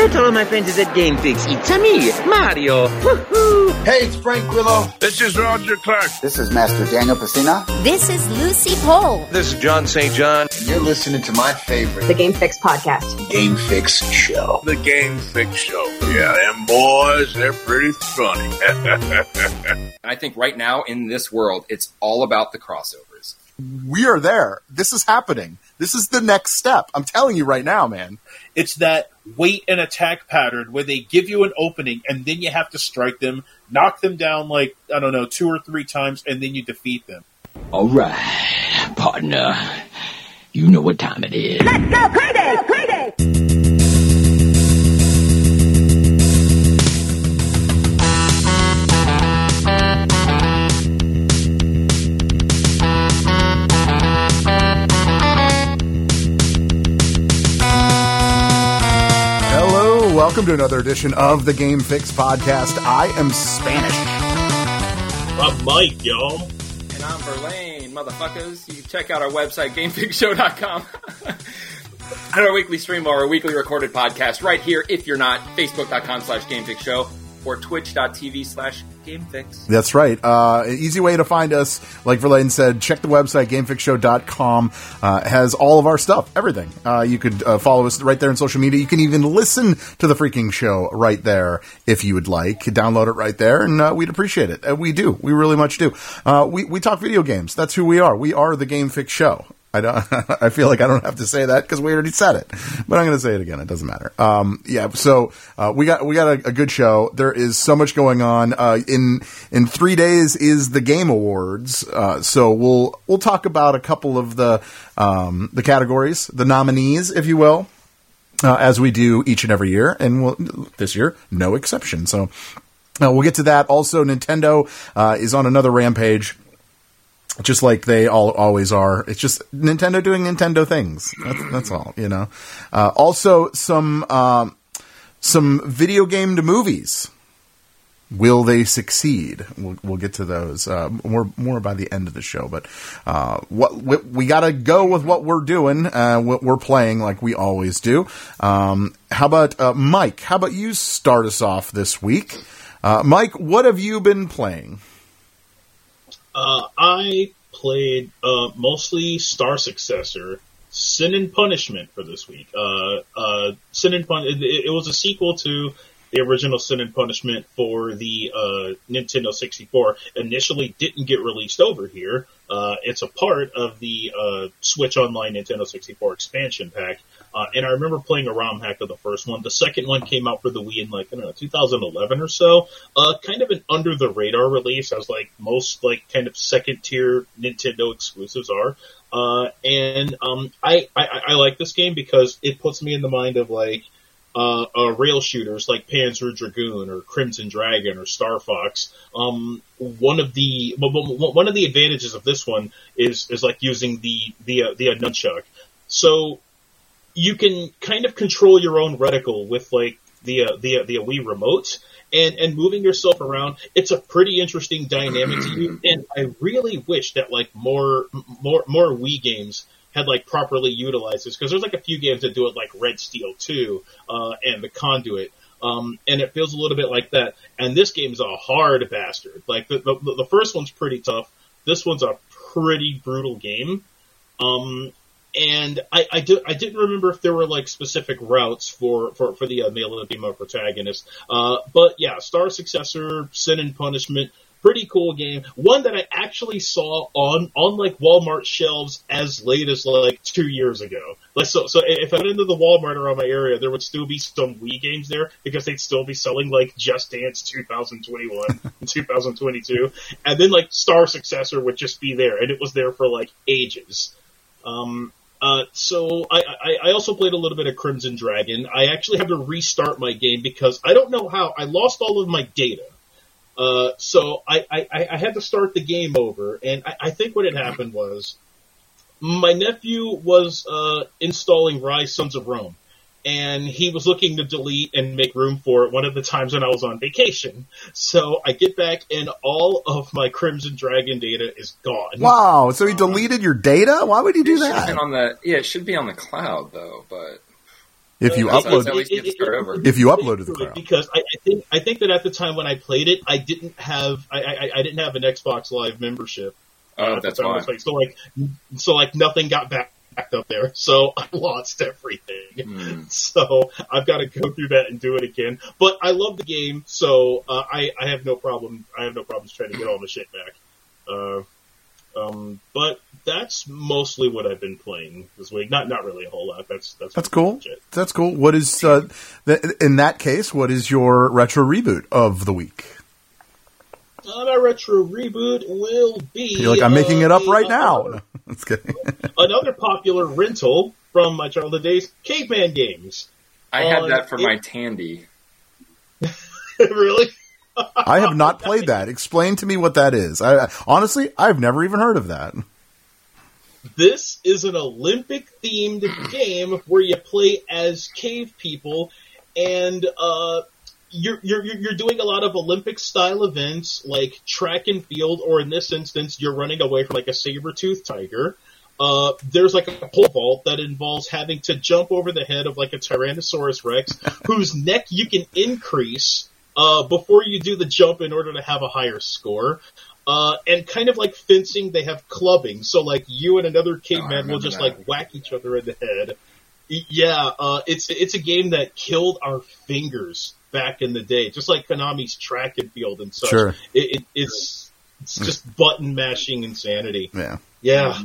Hello to all my friends at Game Fix. It's me, Mario. Woohoo! Hey, it's Frank Grillo. This is Roger Clark. This is Master Daniel Pesina. This is Lucy Pohl. This is John St. John. You're listening to my favorite, The Game Fix Podcast. Game Fix Show. The Game Fix Show. Yeah, them boys, they're pretty funny. I think right now in this world, it's all about the crossovers. We are there. This is happening. This is the next step. I'm telling you right now, man. It's that wait and attack pattern where they give you an opening and then you have to strike them, knock them down like, I don't know, two or three times, and then you defeat them. All right, partner. You know what time it is. Let's go crazy! Crazy! Welcome to another edition of the Game Fix podcast. I am Spanish. I'm Mike, y'all. And I'm Verlaine, motherfuckers. You can check out our website, GameFixShow.com. and our weekly stream or our weekly recorded podcast right here, if you're not, Facebook.com slash GameFixShow or Twitch.tv slash GameFix. That's right. Uh, an easy way to find us, like Verlaine said, check the website, gamefixshow.com. Uh, has all of our stuff, everything. Uh, you could uh, follow us right there on social media. You can even listen to the freaking show right there if you would like. Download it right there, and uh, we'd appreciate it. Uh, we do. We really much do. Uh, we, we talk video games. That's who we are. We are the Game Fix Show. I don't. I feel like I don't have to say that because we already said it, but I'm going to say it again. It doesn't matter. Um, yeah. So uh, we got we got a, a, good show. There is so much going on. Uh, in in three days is the Game Awards. Uh, so we'll we'll talk about a couple of the um, the categories, the nominees, if you will, uh, as we do each and every year, and we'll, this year no exception. So. Uh, we'll get to that. Also, Nintendo uh, is on another rampage just like they all always are. It's just Nintendo doing Nintendo things. That's, that's all, you know. Uh, also, some um, some video game to movies. Will they succeed? We'll, we'll get to those uh, more more by the end of the show. But uh, what we, we got to go with what we're doing, uh, what we're playing, like we always do. Um, how about uh, Mike? How about you start us off this week? Uh, Mike, what have you been playing? Uh, I played uh, mostly Star Successor, Sin and Punishment for this week. Uh, uh, Sin and Pun- it, it, was a sequel to the original Sin and Punishment for the uh, Nintendo 64. Initially, didn't get released over here. Uh, it's a part of the Switch Online Nintendo 64 expansion pack. Uh, and I remember playing a ROM hack of the first one. The second one came out for the Wii in like, I don't know, 2011 or so. Uh, kind of an under the radar release, as like most like kind of second tier Nintendo exclusives are. Uh, and, um, I, I, I like this game because it puts me in the mind of like, uh, uh, rail shooters like Panzer Dragoon or Crimson Dragon or Star Fox. Um, one of the one of the advantages of this one is is like using the the uh, the nunchuck. So you can kind of control your own reticle with like the uh, the the Wii remote and and moving yourself around. It's a pretty interesting dynamic to you, and I really wish that like more more more Wii games had like properly utilized this because there's like a few games that do it like Red Steel 2 uh, and The Conduit. Um, and it feels a little bit like that. And this game's a hard bastard. Like the, the, the first one's pretty tough. This one's a pretty brutal game. Um, and I, I, do, I didn't remember if there were like specific routes for, for, for the uh, male and female protagonist. Uh, but yeah, Star Successor, Sin and Punishment, pretty cool game. One that I actually saw on on like Walmart shelves as late as like two years ago. Like so, so if I went into the Walmart around my area, there would still be some Wii games there because they'd still be selling like Just Dance 2021 and 2022, and then like Star Successor would just be there, and it was there for like ages. Um, uh, so I, I, I, also played a little bit of Crimson Dragon. I actually had to restart my game because I don't know how I lost all of my data. Uh, so I, I, I, had to start the game over, and I, I think what had happened was my nephew was uh, installing Ryse Sons of Rome, and he was looking to delete and make room for it one of the times when I was on vacation. So I get back, and all of my Crimson Dragon data is gone. Wow! So he deleted your data? Why would he do that? On the yeah, it should be on the cloud though, but If you Uh, upload, at least you have to start over. If you uploaded the It- because I, I think I think that at the time when I played it, I didn't have I, I, I didn't have an Xbox Live membership. Oh, at the that's why. So like so like nothing got back backed up there, so I lost everything. Hmm. So I've got to go through that and do it again. But I love the game, so uh, I I have no problem. I have no problems trying to get all the shit back. Uh, um, but that's mostly what I've been playing this week. Not not really a whole lot. That's that's That's cool. That's cool. What is uh, th- in that case? What is your retro reboot of the week? My retro reboot will be. You're like, I'm making it up uh, right now. another- No, That's good. Another popular rental from my childhood days, Caveman Games. I had that for it- my Tandy. really? I have not played that. Explain to me what that is. I honestly, I've never even heard of that. This is an Olympic themed game where you play as cave people and uh, you're, you're, you're doing a lot of Olympic style events like track and field, or in this instance, you're running away from like a saber tooth tiger. Uh, there's like a pole vault that involves having to jump over the head of like a Tyrannosaurus Rex, whose neck you can increase uh, before you do the jump in order to have a higher score. Uh, and kind of like fencing, they have clubbing. So like you and another caveman will just that. like whack each other in the head. Yeah, uh, it's it's a game that killed our fingers back in the day, just like Konami's track and field and such. Sure. It, it, it's it's just button mashing insanity. Yeah, Yeah,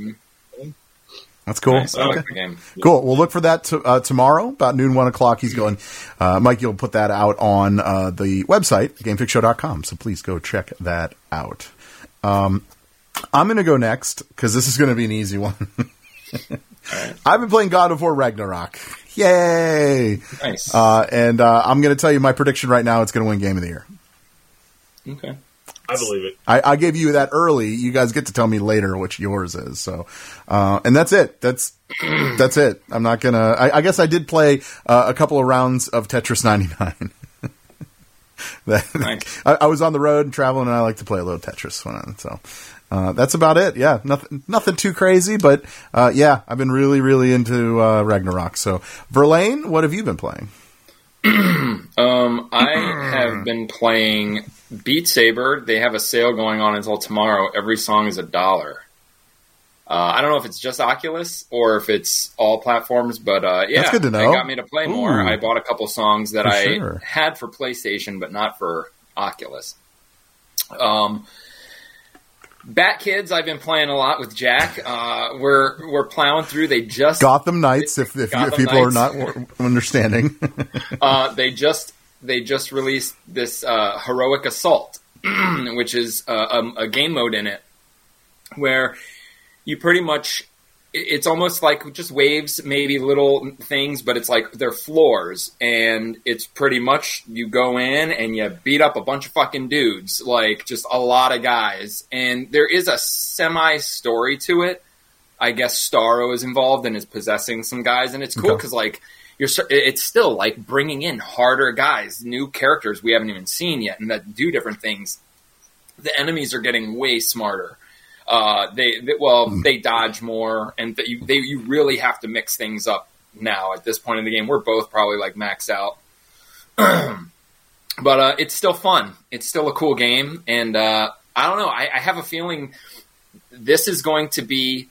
that's cool. Nice. Okay. like. Cool. We'll look for that to, uh, tomorrow about noon, one o'clock. He's going. Uh, Mike, you'll put that out on uh, the website, gamefixshow.com. So please go check that out. Um, I'm going to go next because this is going to be an easy one. I've been playing God of War Ragnarok. Yay! Nice. Uh, and uh, I'm going to tell you my prediction right now. It's going to win Game of the Year. okay. I believe it. I, I gave you that early. You guys get to tell me later which yours is. So, uh, and that's it. That's that's it. I'm not gonna. I, I guess I did play uh, a couple of rounds of Tetris 99. that, Nice. I, I was on the road and traveling, and I like to play a little Tetris. When I, so uh, that's about it. Yeah, nothing nothing too crazy, but uh, yeah, I've been really really into uh, Ragnarok. So, Verlaine, what have you been playing? Um, I have been playing Beat Saber. They have a sale going on until tomorrow. Every song is a dollar. Uh, I don't know if it's just Oculus or if it's all platforms, but uh, yeah, That's good to know. It got me to play more. Ooh. I bought a couple songs that For I sure. had for PlayStation, but not for Oculus. Um, Bat Kids, I've been playing a lot with Jack. Uh, we're we're plowing through. They just Gotham Knights. If, if, you, if Gotham people are not understanding, uh, they just they just released this uh, heroic assault, which is uh, a, a game mode in it where you pretty much it's almost like just waves, maybe little things, but it's like they're floors, and it's pretty much you go in and you beat up a bunch of fucking dudes, like just a lot of guys, and there is a semi story to it. I guess Starro is involved and is possessing some guys, and it's cool Okay. because like you're it's still like bringing in harder guys, new characters we haven't even seen yet, and that do different things. The enemies are getting way smarter. Uh, they, they well, they dodge more, and th- you, they, you really have to mix things up now at this point in the game. We're both probably like maxed out, but uh, it's still fun. It's still a cool game, and uh, I don't know. I, I have a feeling this is going to be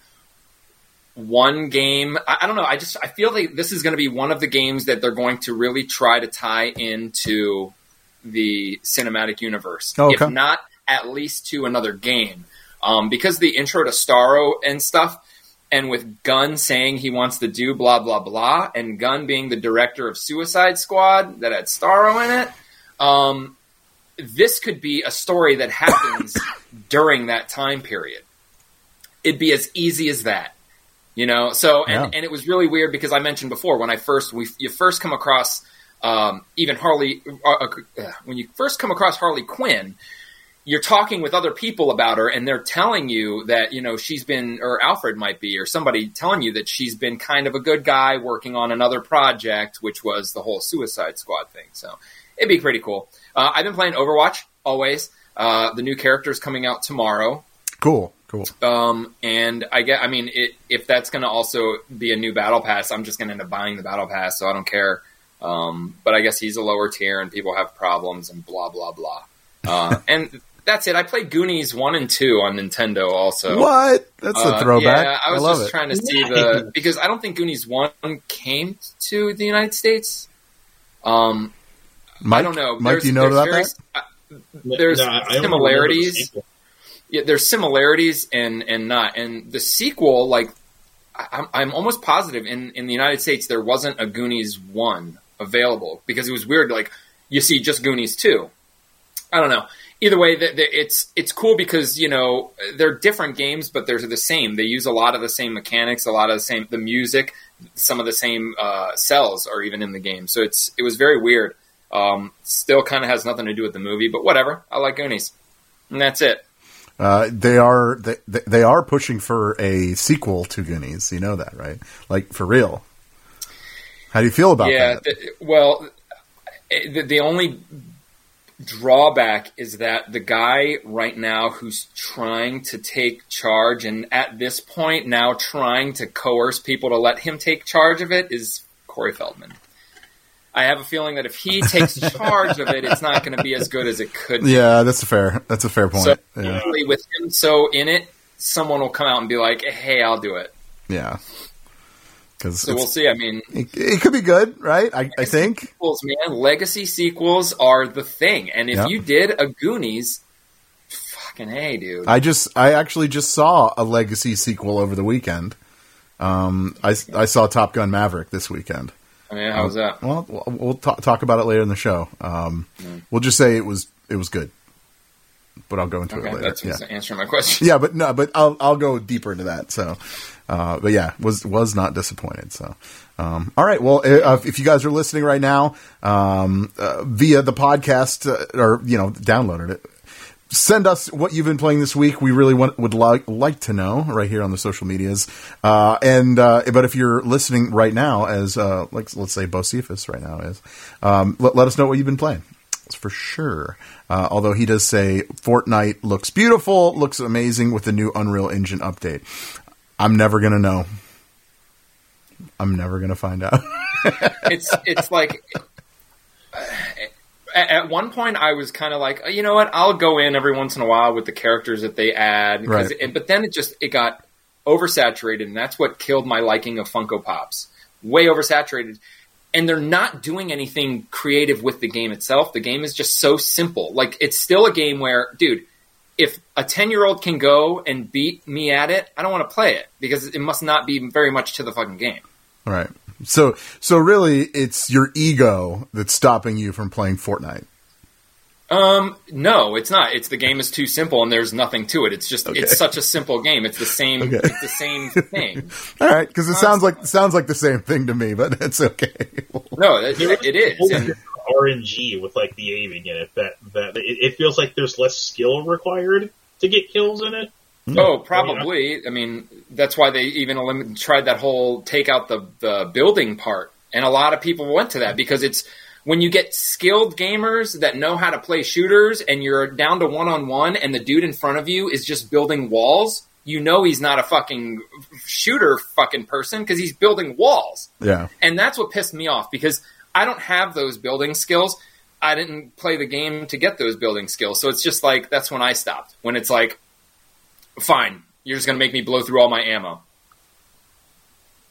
one game. I, I don't know. I just I feel like this is going to be one of the games that they're going to really try to tie into the cinematic universe. Oh, okay. If not, at least to another game. Um, because the intro to Starro and stuff, and with Gunn saying he wants to do blah blah blah, and Gunn being the director of Suicide Squad that had Starro in it, um, this could be a story that happens during that time period. It'd be as easy as that, you know. So, and, Yeah. and it was really weird because I mentioned before when I first we you first come across um, even Harley uh, uh, when you first come across Harley Quinn, you're talking with other people about her and they're telling you that you know she's been or alfred might be or somebody telling you that she's been kind of a good guy working on another project which was the whole suicide squad thing so it'd be pretty cool uh, i've been playing overwatch always uh, the new character is coming out tomorrow cool, Cool. Um, and I get, I mean, it, if that's going to also be a new battle pass, I'm just going to end up buying the battle pass, so I don't care. Um, but I guess he's a lower tier, and people have problems, and blah blah blah. Uh, and that's it. I played Goonies one and two on Nintendo, also. What? That's a Uh, throwback. Yeah, I was love just it. trying to see the because I don't think Goonies one came to the United States. Um, Mike, I don't know. Mike, There's- do you know about very- that? uh, There's No, I- I only remember the similarities. yeah, there's similarities and and not. And the sequel, like I'm, I'm almost positive in in the United States there wasn't a Goonies one available because it was weird. Like you see just Goonies two. I don't know. Either way, it's it's cool because you know they're different games, but they're the same. They use a lot of the same mechanics, a lot of the same the music, some of the same uh, cells are even in the game. So it's it was very weird. Um, still kind of has nothing to do with the movie, but whatever. I like Goonies, and that's it. Uh, they are they, they are pushing for a sequel to Goonies. You know that, right? Like for real. How do you feel about yeah, that? th- well, eh, the, the only drawback is that the guy right now who's trying to take charge and at this point now trying to coerce people to let him take charge of it is Corey Feldman. I have a feeling that if he takes charge of it, it's not going to be as good as it could. be. yeah, that's a fair that's a fair point. So yeah. with him so in it, someone will come out and be like, "Hey, I'll do it." yeah. Because So we'll see. I mean, it, it could be good, right? I, I think. sequels, man. Legacy sequels are the thing. And if Yeah. you did a Goonies, fucking hey, dude. I just I actually just saw a Legacy sequel over the weekend. Um, I, I saw Top Gun Maverick this weekend. I mean, how's that? Well, we'll- we'll ta- talk about it later in the show. Um, We'll just say it was it was good, but I'll go into it later. that's yeah. answering my question. yeah, but no, but I'll I'll go deeper into that. So, uh, but yeah, was was not disappointed. So, um, all right. Well, uh, if you guys are listening right now um, uh, via the podcast uh, or you know downloaded it, send us what you've been playing this week. We really want, would like like to know right here on the social medias. Uh, and uh, but if you're listening right now, as uh, like let's say Bocephus right now is, um, let, let us know what you've been playing. That's for sure. Uh, although he does say Fortnite looks beautiful, looks amazing with the new Unreal Engine update. I'm never gonna know. I'm never gonna find out. it's it's like at, at one point I was kind of like, "Oh, you know what? I'll go in every once in a while with the characters that they add, Right. it- but then it just it got oversaturated, and that's what killed my liking of Funko Pops. Way oversaturated. And they're not doing anything creative with the game itself. The game is just so simple. Like it's still a game where, dude, if a 10 year old can go and beat me at it, I don't want to play it because it must not be very much to the fucking game. right. So so really, it's your ego that's stopping you from playing Fortnite. Um, no, it's not. It's the game is too simple and there's nothing to it. It's just Okay. it's such a simple game. It's the same. Okay. It's the same thing. All right, because it sounds like sounds like the same thing to me, but it's okay. No, it, it is. And, RNG with like the aiming in it. That that it, it feels like there's less skill required to get kills in it. oh, probably. I mean, that's why they even elim- tried that whole take out the the building part, and a lot of people went to that because it's when you get skilled gamers that know how to play shooters, and you're down to one on one, and the dude in front of you is just building walls. You know he's not a fucking shooter fucking person because he's building walls. Yeah, And that's what pissed me off because I don't have those building skills. I didn't play the game to get those building skills. So it's just like that's when I stopped. When it's like, fine, you're just going to make me blow through all my ammo.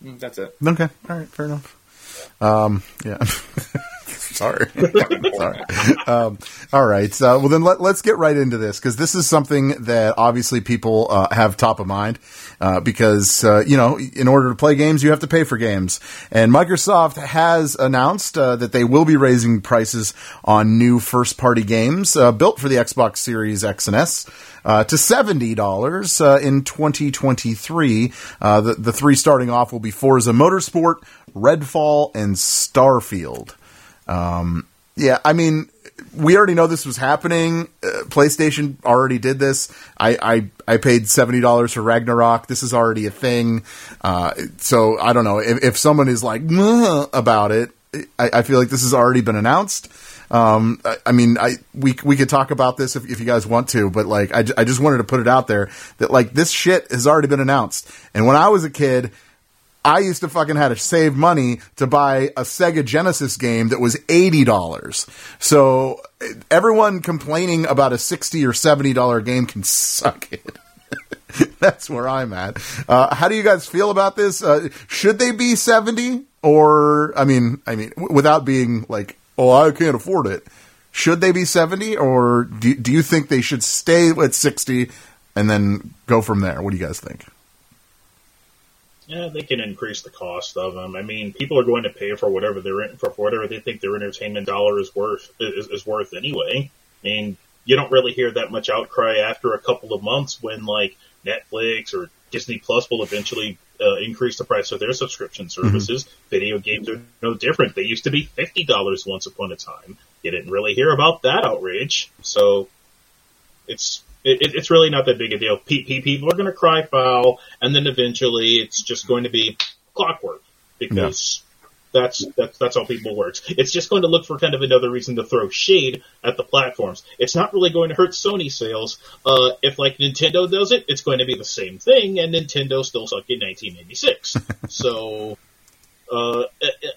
Mm, That's it. okay, all right, fair enough. Um, yeah. Sorry. Sorry. Um, all right. Uh, well, then let, us get right into this because this is something that obviously people uh, have top of mind uh, because, uh, you know, in order to play games, you have to pay for games. And Microsoft has announced uh, that they will be raising prices on new first party games uh, built for the Xbox Series X and S. Uh, to seventy dollars uh, in 2023. Uh, the the three starting off will be Forza Motorsport, Redfall, and Starfield. Um, yeah, I mean, we already know this was happening. Uh, PlayStation already did this. I I, I paid seventy dollars for Ragnarok. This is already a thing. Uh, so I don't know if, if someone is like about it. I, I feel like this has already been announced. Um, I, I mean, I we we could talk about this if, if you guys want to, but like, I, I just wanted to put it out there that like this shit has already been announced. And when I was a kid, I used to fucking had to save money to buy a Sega Genesis game that was eighty dollars. So everyone complaining about a sixty or seventy dollar game can suck it. That's where I'm at. Uh, how do you guys feel about this? Uh, should they be seventy, or I mean, I mean, w- without being like, oh, I can't afford it. Should they be seventy, or do do you think they should stay at sixty and then go from there? What do you guys think? Yeah, they can increase the cost of them. I mean, people are going to pay for whatever they're in, for whatever they think their entertainment dollar is worth is, is worth anyway. I mean, you don't really hear that much outcry after a couple of months when like Netflix or Disney Plus will eventually uh, increase the price of their subscription services. Video games are no different. They used to be fifty dollars once upon a time. You didn't really hear about that outrage, so it's it, it- it's really not that big a deal. Pe- pe- People are going to cry foul, and then eventually it's just going to be clockwork because that's that's that's how people work. It's just going to look for kind of another reason to throw shade at the platforms. It's not really going to hurt Sony sales. Uh, if like Nintendo does it, it's going to be the same thing, and Nintendo still sucked in 1986. so. Uh,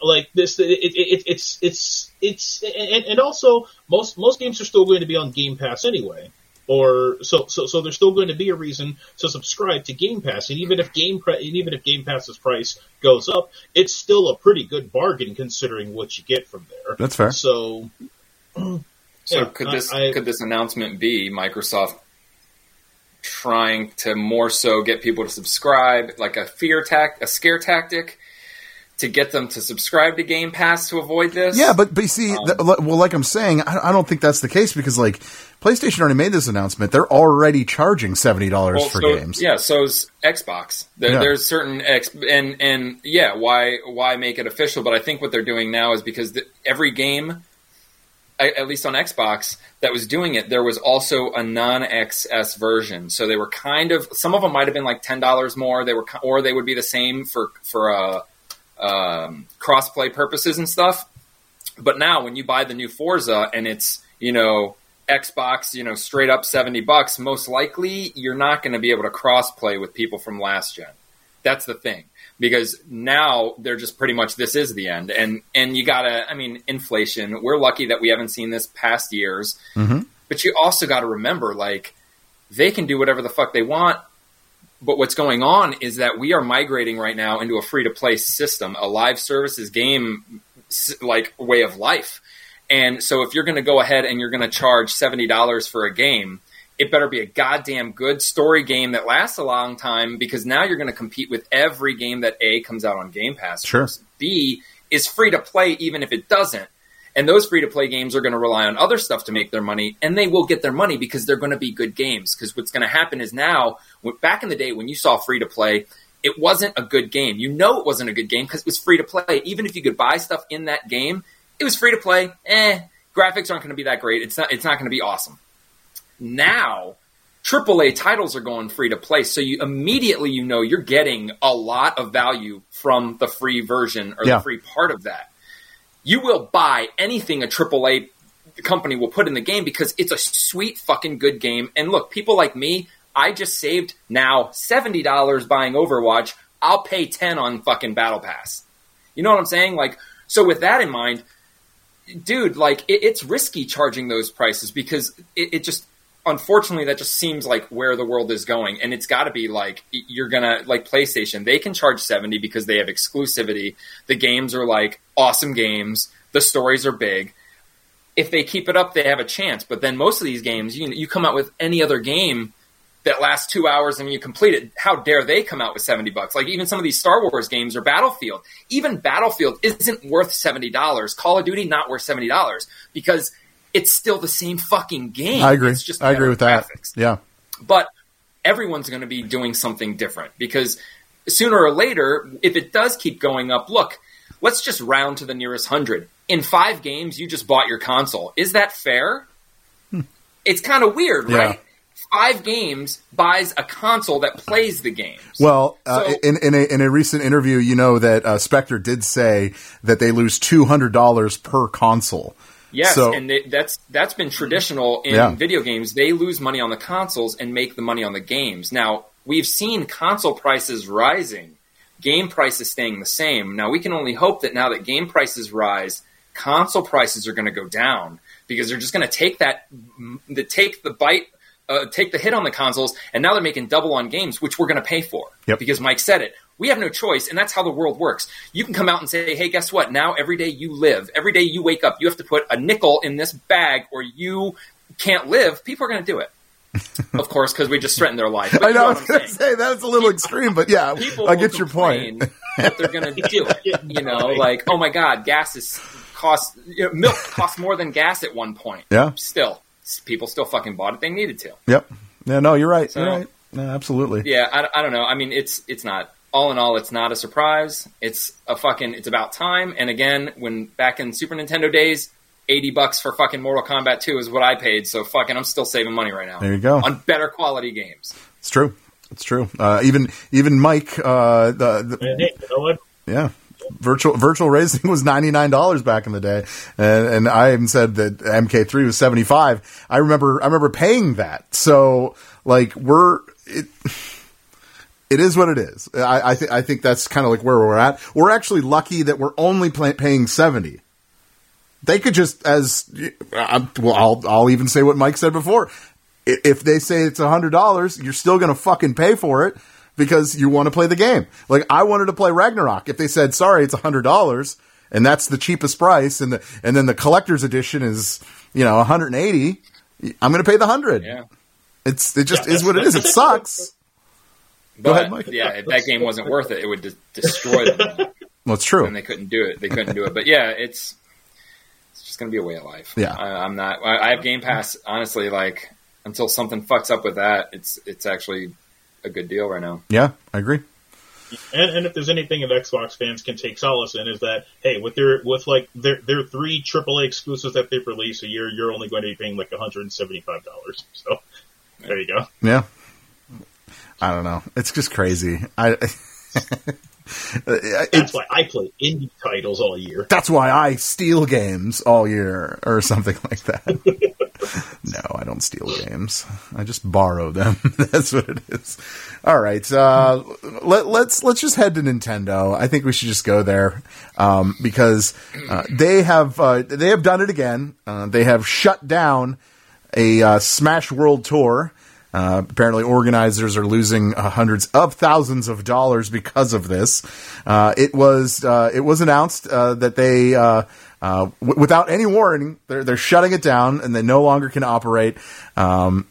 like this, it, it, it, it's it's it's and, and also most most games are still going to be on Game Pass anyway or so so so there's still going to be a reason to subscribe to Game Pass, and even if Game Pre- and even if Game Pass's price goes up, it's still a pretty good bargain considering what you get from there. That's fair. So, So Yeah, could this I- could this announcement be Microsoft trying to more so get people to subscribe, like a fear tac, a scare tactic, to get them to subscribe to Game Pass to avoid this? Yeah, but but you see, th- well, like I'm saying, I, I don't think that's the case because like PlayStation already made this announcement. They're already charging seventy dollars Well, for so, games. Yeah, so's Xbox. There, Yeah. There's certain X and and yeah, why why make it official? But I think what they're doing now is because the, every game, a- at least on Xbox, that was doing it, there was also a non-XS version. So they were kind of some of them might have been like ten dollars more. They were or they would be the same for for uh, um, crossplay purposes and stuff. But now, when you buy the new Forza and it's you know Xbox, you know straight up seventy bucks, most likely you're not going to be able to crossplay with people from last gen. That's the thing because now they're just pretty much this is the end, and and you gotta. I mean, inflation. We're lucky that we haven't seen this past years, but you also got to remember like they can do whatever the fuck they want but what's going on is that we are migrating right now into a free to play system, a live services game like way of life. And so if you're going to go ahead and you're going to charge $70 for a game, it better be a goddamn good story game that lasts a long time because now you're going to compete with every game that A comes out on Game Pass. Sure. B is free to play even if it doesn't. And those free to play games are going to rely on other stuff to make their money, and they will get their money because they're going to be good games. Because what's going to happen is now, back in the day when you saw free to play, it wasn't a good game. You know it wasn't a good game because it was free to play. Even if you could buy stuff in that game, it was free to play. Eh, graphics aren't going to be that great. It's not. It's not going to be awesome. Now, AAA titles are going free to play, so you immediately you know you're getting a lot of value from the free version or Yeah. the free part of that you will buy anything a AAA company will put in the game because it's a sweet fucking good game. And look, people like me, I just saved now seventy dollars buying Overwatch. I'll pay ten on fucking Battle Pass. You know what I'm saying? Like, so with that in mind, dude, like it, it's risky charging those prices because it, it just unfortunately that just seems like where the world is going. And it's got to be like you're gonna like playstation they can charge 70 because they have exclusivity. The games are like awesome games. The stories are big. If they keep it up they have a chance. But then most of these games you, you come out with any other game that lasts two hours and you complete it how dare they come out with 70 bucks? Like even some of these star wars games or battlefield. Even battlefield isn't worth $70 call of duty not worth $70 because it's still the same fucking game I agree. it's just I agree with that. graphics Yeah. but everyone's going to be doing something different because sooner or later, if it does keep going up, look, let's just round to the nearest hundred. In five games, you just bought your console. Is that fair? It's kind of weird, Hmm. Yeah. right? Five games buys a console that plays the games. Well, uh, in in a, in a recent interview, you know that uh, Spencer did say that they lose two hundred dollars per console. Yes, So- and they, that's that's been traditional in Yeah. video games. They lose money on the consoles and make the money on the games. Now we've seen console prices rising, game prices staying the same. Now we can only hope that now that game prices rise, console prices are going to go down because they're just going to take that, the take the bite. Uh, take the hit on the consoles, and now they're making double on games, which we're going to pay for. Yep. Because Mike said it. We have no choice, and that's how the world works. You can come out and say, hey, guess what? Now every day you live, every day you wake up, you have to put a nickel in this bag or you can't live. People are going to do it. of course, because we just threatened their life. But I you know. I know was going to say that's a little extreme, but yeah, People I get your point. but they're going to do it. You know, like, oh my God, gas is cost, you know, milk cost more than gas at one point. Yeah. Still, people still fucking bought it. They needed to. Yep. Yeah. No, you're right. So- you're right. No, absolutely. Yeah, I, I don't know. I mean, it's it's not all in all, it's not a surprise. It's a fucking it's about time. And again, when back in Super Nintendo days, eighty bucks for fucking Mortal Kombat Two is what I paid. So fucking, I'm still saving money right now. There you go. on better quality games. It's true. It's true. Uh, even even Mike, uh, the, the hey, you know what? yeah, virtual Virtua Racing was ninety nine dollars back in the day, and, and I even said that MK three was seventy five. I remember I remember paying that. So like we're it. It is what it is. I I, th- I think that's kind of like where we're at. We're actually lucky that we're only play- paying seventy. They could just as uh, well. I'll I'll even say what Mike said before. If they say it's hundred dollars, you're still going to fucking pay for it because you want to play the game. Like I wanted to play Ragnarok. If they said sorry, it's hundred dollars and that's the cheapest price, and the and then the collector's edition is you know 180, I'm going to pay the hundred. Yeah, It's it just Yeah, is what it is. It that's- sucks. Go but ahead, Mike. yeah, if that game wasn't worth it, it would de- destroy them, Well, it's true. and they couldn't do it. They couldn't do it. But yeah, it's it's just gonna be a way of life. Yeah. I, I'm not. I, I have Game Pass. Honestly, like until something fucks up with that, it's it's actually a good deal right now. Yeah, I agree. And, and if there's anything that Xbox fans can take solace in is that hey, with their with like their their three AAA exclusives that they've released a year, you're only going to be paying like 175 dollars. So there you go. Yeah. I don't know. It's just crazy. I. That's it's, why I play indie titles all year. that's why I steal games all year or something like that. no, I don't steal games. I just borrow them. that's what it is. All right. Uh, let, let's let's just head to Nintendo. I think we should just go there um, because uh, they have uh, they have done it again. Uh, they have shut down a uh, Smash World Tour. Uh, apparently, organizers are losing uh, hundreds of thousands of dollars because of this. Uh, it was uh, it was announced uh, that they, w- without any warning, they're they're shutting it down and they no longer can operate. Um,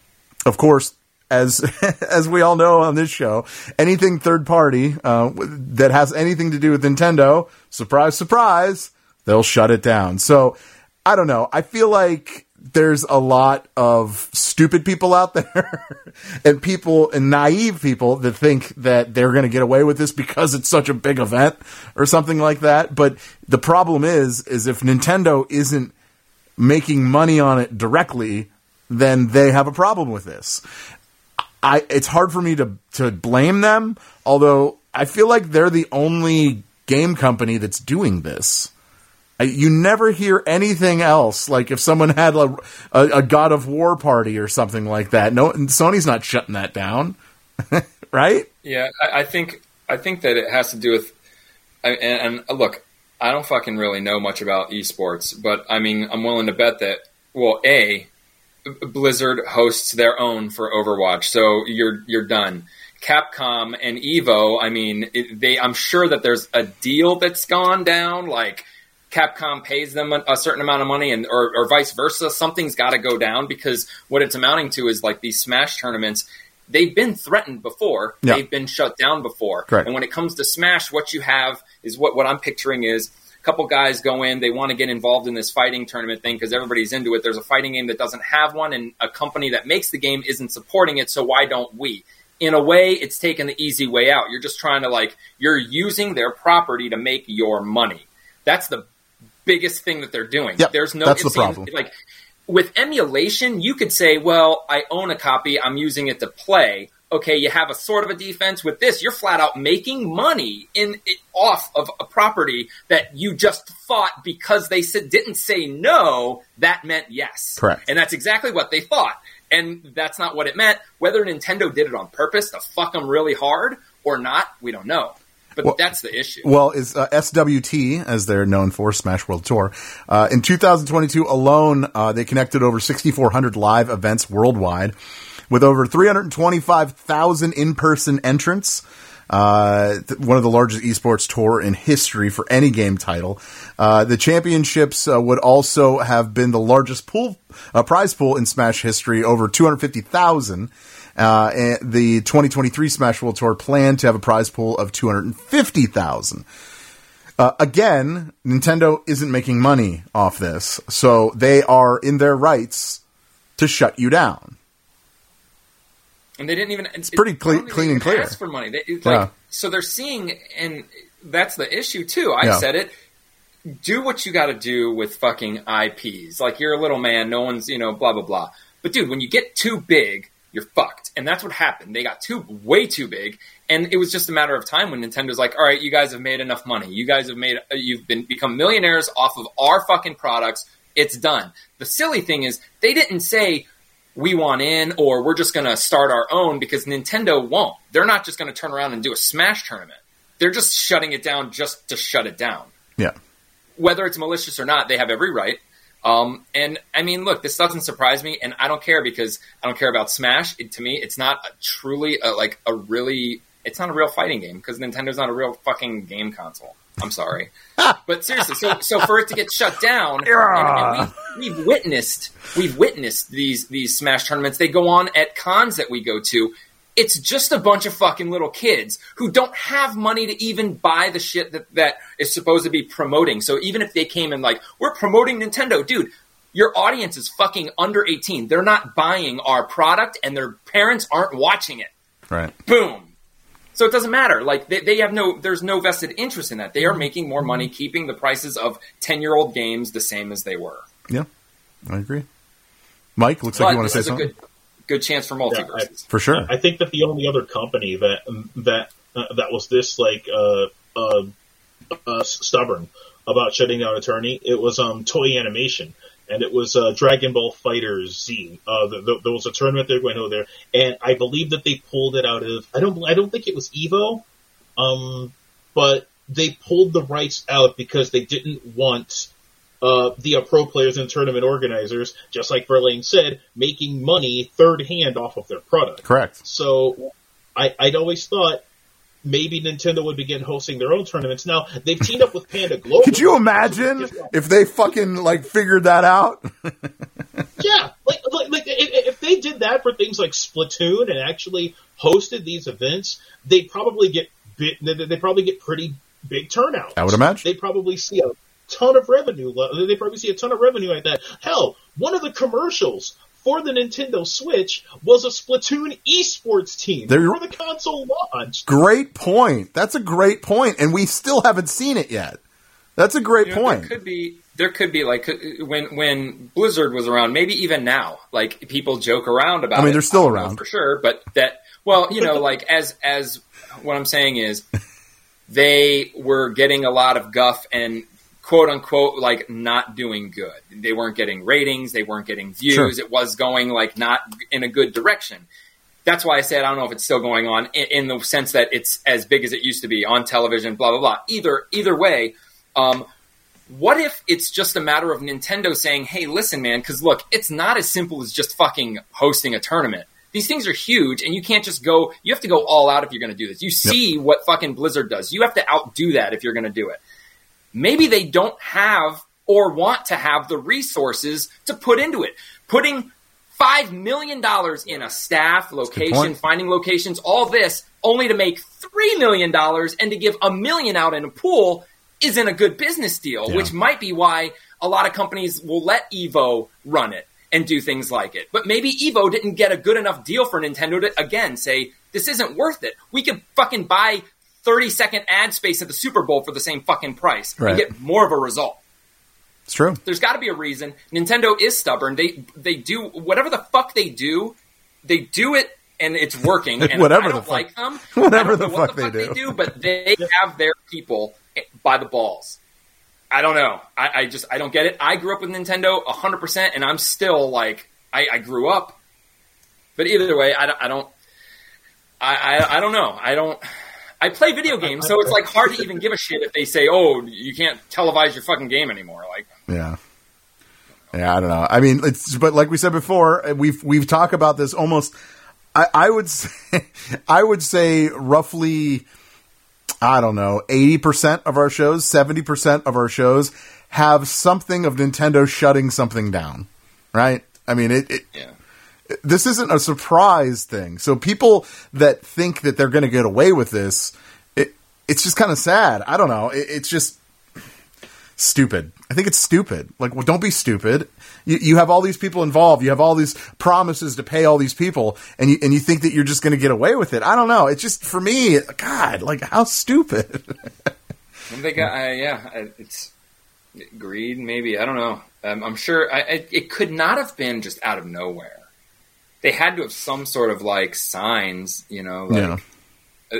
of course, as as we all know on this show, anything third party that has anything to do with Nintendo, surprise, surprise, they'll shut it down. So I don't know. I feel like there's a lot of stupid people out there and people and naive people that think that they're going to get away with this because it's such a big event or something like that. But the problem is, is if Nintendo isn't making money on it directly, then they have a problem with this. I it's hard for me to to blame them, although I feel like they're the only game company that's doing this. You never hear anything else. Like if someone had a, a, a God of War party or something like that. No, Sony's not shutting that down, right? Yeah, I, I think I think that it has to do with, and, and look, I don't fucking really know much about esports, but I mean, I'm willing to bet that well, a Blizzard hosts their own for Overwatch, so you're you're done. Capcom and Evo, I mean, it, they I'm sure that there's a deal that's gone down, like. Capcom pays them a, a certain amount of money, and or, or vice versa. Something's got to go down because what it's amounting to is like these Smash tournaments. They've been threatened before. Yeah. They've been shut down before. Correct. And when it comes to Smash, what you have is what what I'm picturing is a couple guys go in. They want to get involved in this fighting tournament thing because everybody's into it. There's a fighting game that doesn't have one, and a company that makes the game isn't supporting it. So why don't we? In a way, it's taking the easy way out. You're just trying to like you're using their property to make your money. That's the biggest thing that they're doing. Yep, There's no that's the problem. Like with emulation, you could say, "Well, I own a copy. I'm using it to play." okay, you have a sort of a defense. With this, you're flat out making money in off of a property that you just thought because they said, didn't say no, that meant yes. Correct. And that's exactly what they thought. And that's not what it meant. Whether Nintendo did it on purpose to fuck them really hard or not, we don't know. But Well- that's the issue. Well, is uh, SWT, as they're known for, Smash World Tour. Uh, in 2022 alone, uh, they connected over 6,400 live events worldwide with over 325,000 in-person entrants. Uh, th- one of the largest esports tour in history for any game title. Uh, the championships uh, would also have been the largest pool, uh, prize pool in Smash history, over 250,000. Uh, the 2023 Smash World Tour planned to have a prize pool of 250,000. Uh, again, Nintendo isn't making money off this, so they are in their rights to shut you down. and they didn't even. It's pretty cle- clean and clear. Ask for money. They, it's Yeah. So they're seeing, and that's the issue too. I Yeah. said it. Do what you got to do with fucking IPs. Like you're a little man. No one's you know blah blah blah. But dude, when you get too big, you're fucked. And that's what happened. They got too way too big, and it was just a matter of time when Nintendo's like, all right, you guys have made enough money. You guys have made. Uh, you've been become millionaires off of our fucking products. It's done. The silly thing is, they didn't say we want in or we're just going to start our own because Nintendo won't. They're not just going to turn around and do a Smash tournament. They're just shutting it down just to shut it down. Yeah. Whether it's malicious or not, they have every right. Um, and I mean, look, this doesn't surprise me, and I don't care because I don't care about Smash. It, to me, it's not a truly a, like a really. It's not a real fighting game because Nintendo's not a real fucking game console. I'm sorry, but seriously, so so for it to get shut down, and, and we've, we've witnessed we've witnessed these these Smash tournaments. They go on at cons that we go to. It's just a bunch of fucking little kids who don't have money to even buy the shit that, that is supposed to be promoting. So even if they came in like, we're promoting Nintendo, dude, your audience is fucking under 18. They're not buying our product and their parents aren't watching it. Right. Boom. So it doesn't matter. Like they, they have no, there's no vested interest in that. They are making more money keeping the prices of 10 year old games the same as they were. Yeah. I agree. Mike, looks like you want to say something. good, good chance for multiverses. For sure. I think that the only other company that that uh, that was this like uh, uh, uh, stubborn about shutting down Attorney, it was um, Toei Animation, and it was uh, Dragon Ball FighterZ. Uh, the, the, there was a tournament they were going over there, and I believe that they pulled it out of. I don't. I don't think it was Evo, um, but they pulled the rights out because they didn't want uh, the uh, pro players and tournament organizers, just like Verlaine said, making money third hand off of their product. Correct. So I, I'd always thought maybe Nintendo would begin hosting their own tournaments. Now they've teamed up with Panda Global. Could you imagine if they fucking like figured that out? Yeah, like, like, like if, if they did that for things like Splatoon and actually hosted these events, they'd probably get bit, they they probably get pretty big turnout. I would imagine. They'd probably see a ton of revenue. They probably see a ton of revenue like that. Hell, one of the commercials for the Nintendo Switch was a Splatoon esports team There- before the console launched. Great point. That's a great point, and we still haven't seen it yet. That's a great You know, point. There could be there could be like uh, when when Blizzard was around, maybe even now, like people joke around about. I mean, it. they're still around. for sure, but that well, you know, like as as what I'm saying is, they were getting a lot of guff and quote unquote like not doing good. They weren't getting ratings, they weren't getting views. Sure. It was going like not in a good direction. That's why I said I don't know if it's still going on in, in the sense that it's as big as it used to be on television. Blah blah blah. Either either way, um, what if it's just a matter of Nintendo saying, "Hey, listen, man, because look, it's not as simple as just fucking hosting a tournament. These things are huge, and you can't just go. You have to go all out if you're going to do this. You see what fucking Blizzard does. You have to outdo that if you're going to do it. Maybe they don't have or want to have the resources to put into it. Putting five million dollars in a staff, location, finding locations, all this, only to make three million dollars and to give a million out in a pool isn't a good business deal, Yeah. which might be why a lot of companies will let Evo run it and do things like it. But maybe Evo didn't get a good enough deal for Nintendo to again say this isn't worth it. We could fucking buy 30 second ad space at the Super Bowl for the same fucking price Right. and get more of a result. It's true. There's got to be a reason. Nintendo is stubborn. They they do whatever the fuck they do. They do it and it's working. And Whatever I don't fuck- like them. whatever I don't the what fuck they do. but they have their people by the balls. I don't know. I, I just I don't get it. I grew up with Nintendo 100, percent and I'm still like I, I grew up. But either way, I don't. I don't. I, I, I don't know. I don't. I play video games, so it's like hard to even give a shit if they say, "Oh, you can't televise your fucking game anymore." Like, Yeah. Yeah, I don't know. I mean, it's but like we said before, uh, we've we've talked about this almost. I, I would say, I would say roughly, I don't know, eighty percent of our shows, seventy percent of our shows have something of Nintendo shutting something down, right? I mean, it, it yeah. This isn't a surprise thing. So people that think that they're going to get away with this, it, it's just kind of sad. I don't know. It, it's just stupid. I think it's stupid. Like, well, don't be stupid. You, you have all these people involved. You have all these promises to pay all these people, and you and you think that you're just going to get away with it. I don't know. It's just for me, God, like how stupid. They got, uh, yeah, it's greed, maybe. I don't know. Um, I'm sure I, I, it could not have been just out of nowhere. They had to have some sort of like signs, you know, like Yeah.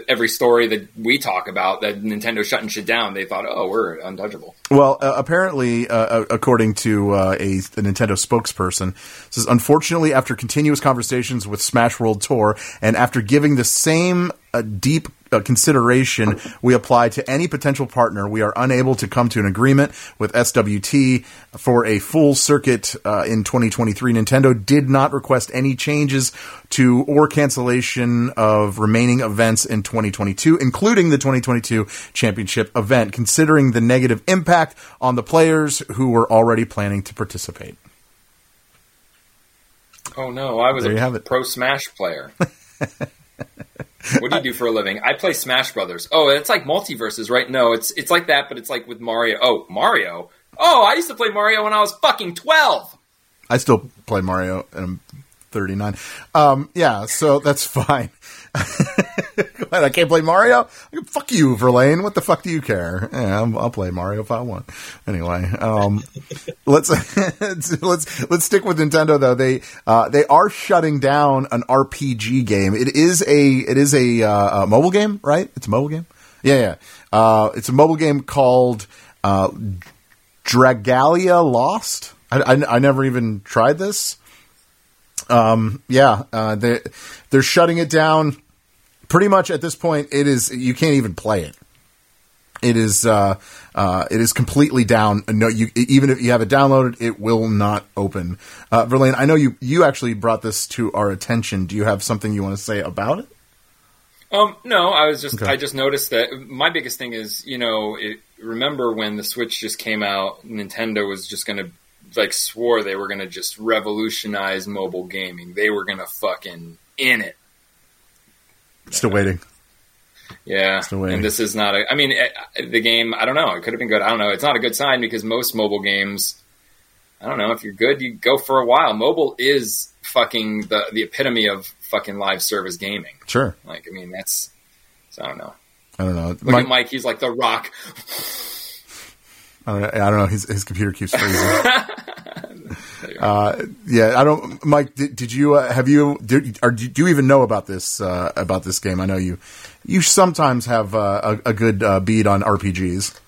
every story that we talk about that Nintendo shutting shit down. They thought, oh, we're untouchable. Well, uh, apparently, uh, uh, according to uh, a, a Nintendo spokesperson, says unfortunately, after continuous conversations with Smash World Tour and after giving the same uh, deep consideration we apply to any potential partner, we are unable to come to an agreement with SWT for a full circuit uh, in 2023. Nintendo did not request any changes to or cancellation of remaining events in 2022, including the 2022 championship event, considering the negative impact on the players who were already planning to participate. Oh no, I was There a you have it. pro Smash player. what do you do for a living? I play Smash Brothers. Oh, it's like multiverses, right? No, it's it's like that, but it's like with Mario. Oh, Mario. Oh, I used to play Mario when I was fucking twelve. I still play Mario and I'm 39. Um, yeah, so that's fine. I can't play Mario? Fuck you, Verlaine. What the fuck do you care? Yeah, I'm, I'll play Mario if I want. Anyway, um, let's let's let's stick with Nintendo though. They uh, they are shutting down an RPG game. It is a it is a, uh, a mobile game, right? It's a mobile game. Yeah, yeah. Uh, it's a mobile game called uh, Dragalia Lost. I, I, I never even tried this. Um, yeah, uh, they they're shutting it down. Pretty much at this point, it is you can't even play it. It is uh, uh, it is completely down. No, you even if you have it downloaded, it will not open. Uh, Verlaine, I know you you actually brought this to our attention. Do you have something you want to say about it? Um, no, I was just Okay. I just noticed that my biggest thing is you know it, remember when the Switch just came out, Nintendo was just gonna like swore they were gonna just revolutionize mobile gaming. They were gonna fucking in it. Still waiting. Yeah, Still waiting. and this is not a. I mean, eh, the game. I don't know. It could have been good. I don't know. It's not a good sign because most mobile games. I don't know. If you're good, you go for a while. Mobile is fucking the the epitome of fucking live service gaming. Sure. Like, I mean, that's. So I don't know. I don't know. Look Mike- at Mike. He's like the Rock. I don't know. I don't know. His his computer keeps freezing. uh, yeah, I don't. Mike, did, did you uh, have you did, or do you even know about this uh, about this game? I know you you sometimes have uh, a, a good uh, beat on RPGs.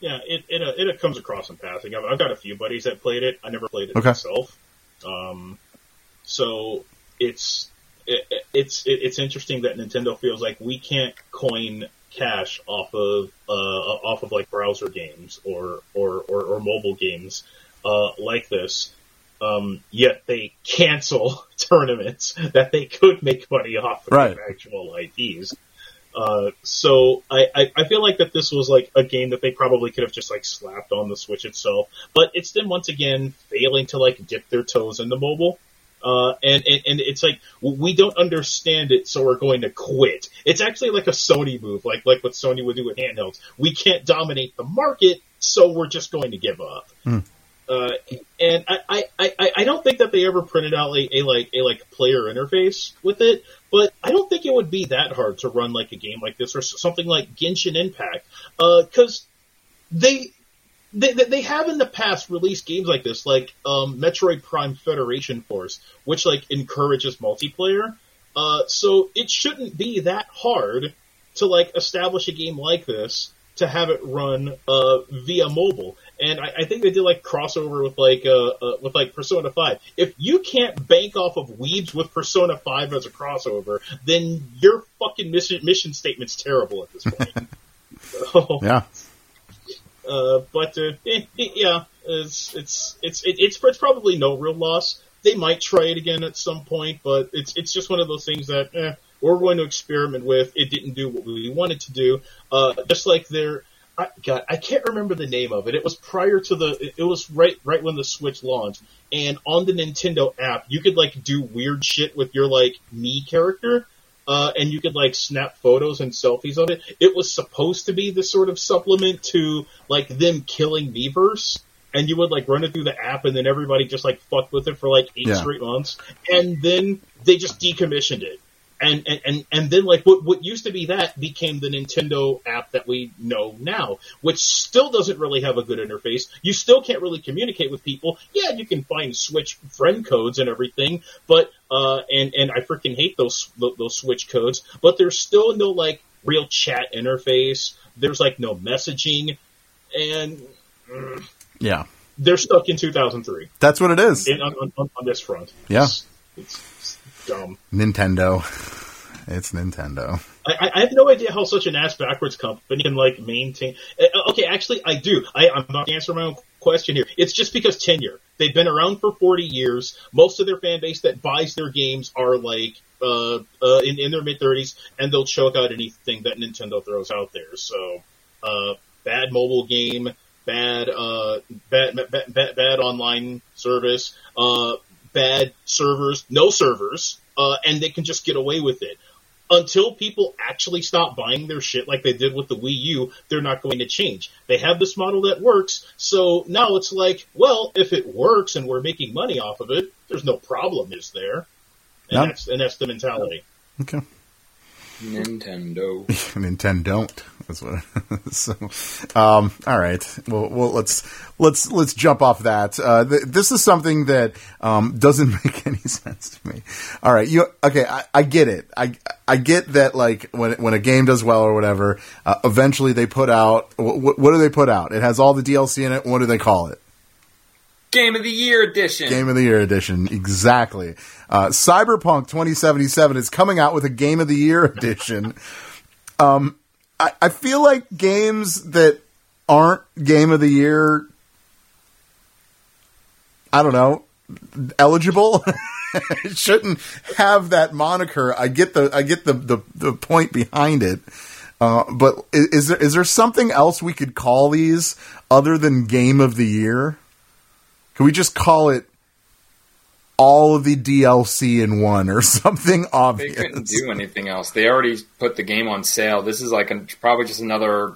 Yeah, it it, uh, it comes across in passing. I've, I've got a few buddies that played it. I never played it Okay. myself. Um, so it's it, it's it, it's interesting that Nintendo feels like we can't coin cash off of uh, off of like browser games or or, or, or mobile games uh, like this. Um, yet they cancel tournaments that they could make money off of Right. actual IPs. Uh, so I, I, I feel like that this was like a game that they probably could have just like slapped on the Switch itself, but it's them once again failing to like dip their toes into mobile. Uh, and, and, and it's like, we don't understand it, so we're going to quit. It's actually like a Sony move, like, like what Sony would do with handhelds. We can't dominate the market, so we're just going to give up. Uh, and I, I, I, I don't think that they ever printed out a, a like a like player interface with it, but I don't think it would be that hard to run like a game like this or something like Genshin Impact, because they they, they they have in the past released games like this, like um, Metroid Prime Federation Force, which like encourages multiplayer. Uh, so it shouldn't be that hard to like establish a game like this to have it run uh, via mobile. And I, I think they did like crossover with like uh, uh, with like Persona Five. If you can't bank off of Weebs with Persona Five as a crossover, then your fucking mission mission statement's terrible at this point. so, Yeah. Uh, but uh, eh, eh, yeah, it's it's it's it, it's it's probably no real loss. They might try it again at some point, but it's it's just one of those things that eh, we're going to experiment with. It didn't do what we wanted to do. Uh, just like their, I, God, I can't remember the name of it. It was prior to the. It was right right when the Switch launched, and on the Nintendo app, you could like do weird shit with your like me character uh, and you could like snap photos and selfies of it. It was supposed to be the sort of supplement to like them killing Miiverse, and you would like run it through the app, and then everybody just like fucked with it for like eight Yeah. straight months, and then they just decommissioned it. And, and, and, then like what, what used to be that became the Nintendo app that we know now, which still doesn't really have a good interface. You still can't really communicate with people. Yeah, you can find Switch friend codes and everything, but uh, and and I freaking hate those those Switch codes. But there's still no like real chat interface. There's like no messaging, and mm, Yeah. they're stuck in 2003 That's what it is. in, on, on, on this front. Yeah. it's, it's dumb. Nintendo. It's Nintendo. I, I have no idea how such an ass backwards company can like maintain. uh, Okay, actually, I do. I, I'm not answering my own question here. It's just because tenure. They've been around for 40 years. Most of their fan base that buys their games are like uh, uh, in, in their mid 30s, and they'll choke out anything that Nintendo throws out there. So, uh, bad mobile game, bad uh, bad, bad, bad bad online service, uh, bad servers, no servers, uh, and they can just get away with it until people actually stop buying their shit like they did with the Wii U, they're not going to change. They have this model that works, so now it's like, well, if it works and we're making money off of it, there's no problem, is there? And No. that's and that's the mentality. Okay. Nintendo. Nintendo don't. That's what. so, um, all right. Well, well, let's let's let's jump off that. Uh, th- this is something that um, doesn't make any sense to me. All right, you okay? I, I get it. I I get that. Like when when a game does well or whatever, uh, eventually they put out. What, what do they put out? It has all the DLC in it. What do they call it? Game of the Year edition. Game of the Year edition. Exactly. Uh, Cyberpunk 2077 is coming out with a Game of the Year edition. um, I, I feel like games that aren't Game of the Year, I don't know, eligible. shouldn't have that moniker. I get the I get the the, the point behind it. Uh, but is, is there is there something else we could call these other than Game of the Year? Can we just call it all of the DLC in one or something obvious. They couldn't do anything else. They already put the game on sale. This is like a, probably just another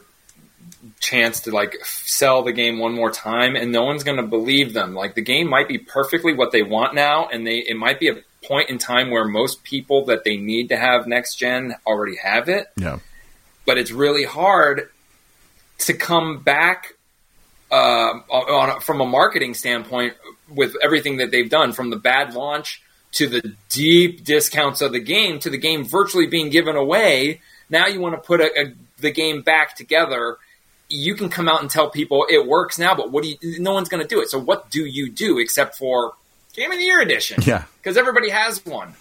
chance to like sell the game one more time, and no one's going to believe them. Like the game might be perfectly what they want now, and they it might be a point in time where most people that they need to have next gen already have it. yeah. but it's really hard to come back uh, on, from a marketing standpoint with everything that they've done from the bad launch to the deep discounts of the game to the game virtually being given away. Now you want to put a, a, the game back together. You can come out and tell people it works now, but what do you? No one's going to do it. So what do you do except for Game of the Year edition? Yeah. because everybody has one.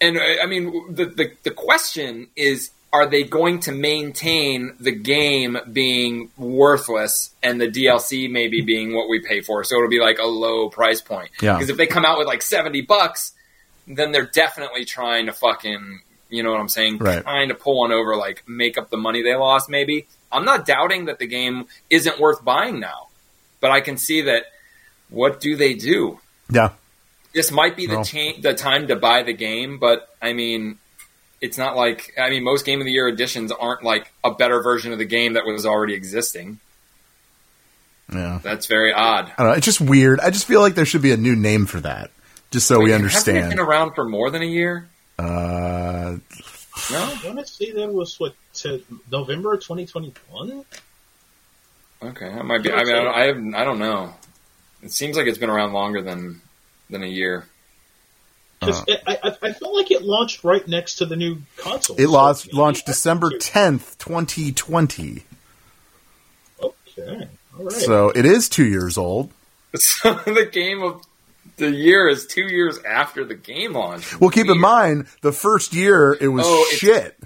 And uh, I mean, the, the the question is: Are they going to maintain the game being worthless and the DLC maybe being what we pay for? So it'll be like a low price point. Yeah. Because if they come out with like seventy bucks, then they're definitely trying to fucking, you know what I'm saying? Right. Trying to pull one over, like make up the money they lost. Maybe I'm not doubting that the game isn't worth buying now, but I can see that. What do they do? Yeah. this might be the cha- the time to buy the game, but I mean, it's not like I mean most Game of the Year editions aren't like a better version of the game that was already existing. Yeah. That's very odd. I don't know. It's just weird. I just feel like there should be a new name for that, just so we Wait, Hasn't it understand. been around for more than a year? Uh, No, I want to say that was what to November 2021. Okay, that might be. I mean, I don't, I, have, I don't know. It seems like it's been around longer than than a year. 'Cause it- I, I, I felt like it launched right next to the new console. It so launched, launched December 10th, 2020. Okay, all right. So it is two years old. So the game of the year is two years after the game launch. Well, keep in Weird. mind, the first year it was Oh, it's- shit.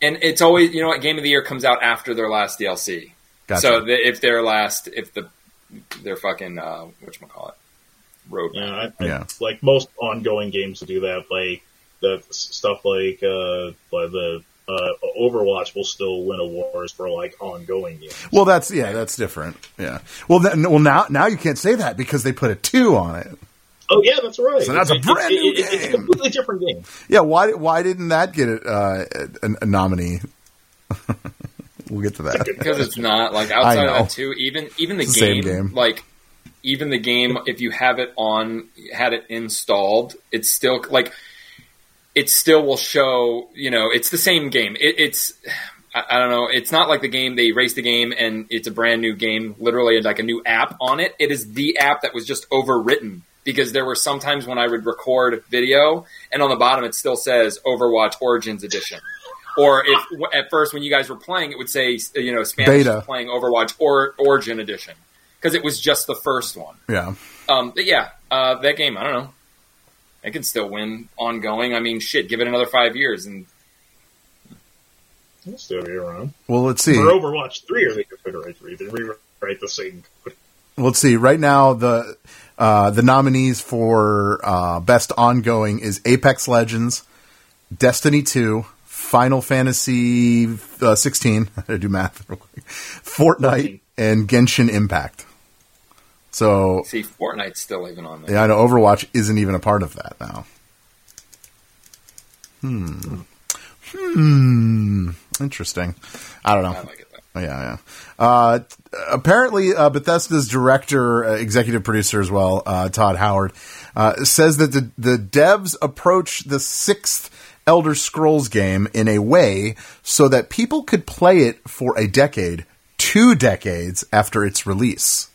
and it's always you know what game of the year comes out after their last DLC. Gotcha. So the, if their last, if the their fucking uh, what call it road. Yeah, I, I, like most ongoing games to do that, like the stuff like uh, like the uh, Overwatch will still win awards for like ongoing games. Well, that's yeah, that's different. Yeah. Well, then, well now now you can't say that because they put a two on it. Oh yeah, that's right. So that's a brand it- new it- It's a game. completely different game. Yeah. Why why didn't that get it, uh, a, a nominee? we'll get to that. because it's not like outside of that too. Even even the It's the game, same game. like even the game, if you have it on, had it installed, it's still like it still will show. You know, it's the same game. It, it's I, I don't know. It's not like the game they erased the game and it's a brand new game, literally like a new app on it. It is the app that was just overwritten. Because there were sometimes when I would record video, and on the bottom it still says Overwatch Origins Edition. Or if at first when you guys were playing, it would say you know Spanish Beta. playing Overwatch or Origin Edition because it was just the first one. Yeah. Um, but yeah, uh, that game I don't know. It can still win ongoing. I mean, shit, give it another five years and It'll still be around. Well, let's see. For Overwatch three, or they could rewrite three. They rewrite the same. Let's see. Right now, the uh, the nominees for uh, best ongoing is Apex Legends, Destiny Two, Final Fantasy uh, 16. I gotta do math real quick. Fortnite and Genshin Impact. So see Fortnite's still even on there. yeah, I know Overwatch isn't even a part of that now. Hmm. Hmm. Interesting. I don't know. I like it. Though. Yeah, yeah. Uh, apparently, uh, Bethesda's director, uh, executive producer as well, uh, Todd Howard, uh, says that the, the devs approach the sixth Elder Scrolls game in a way so that people could play it for a decade, two decades after its release.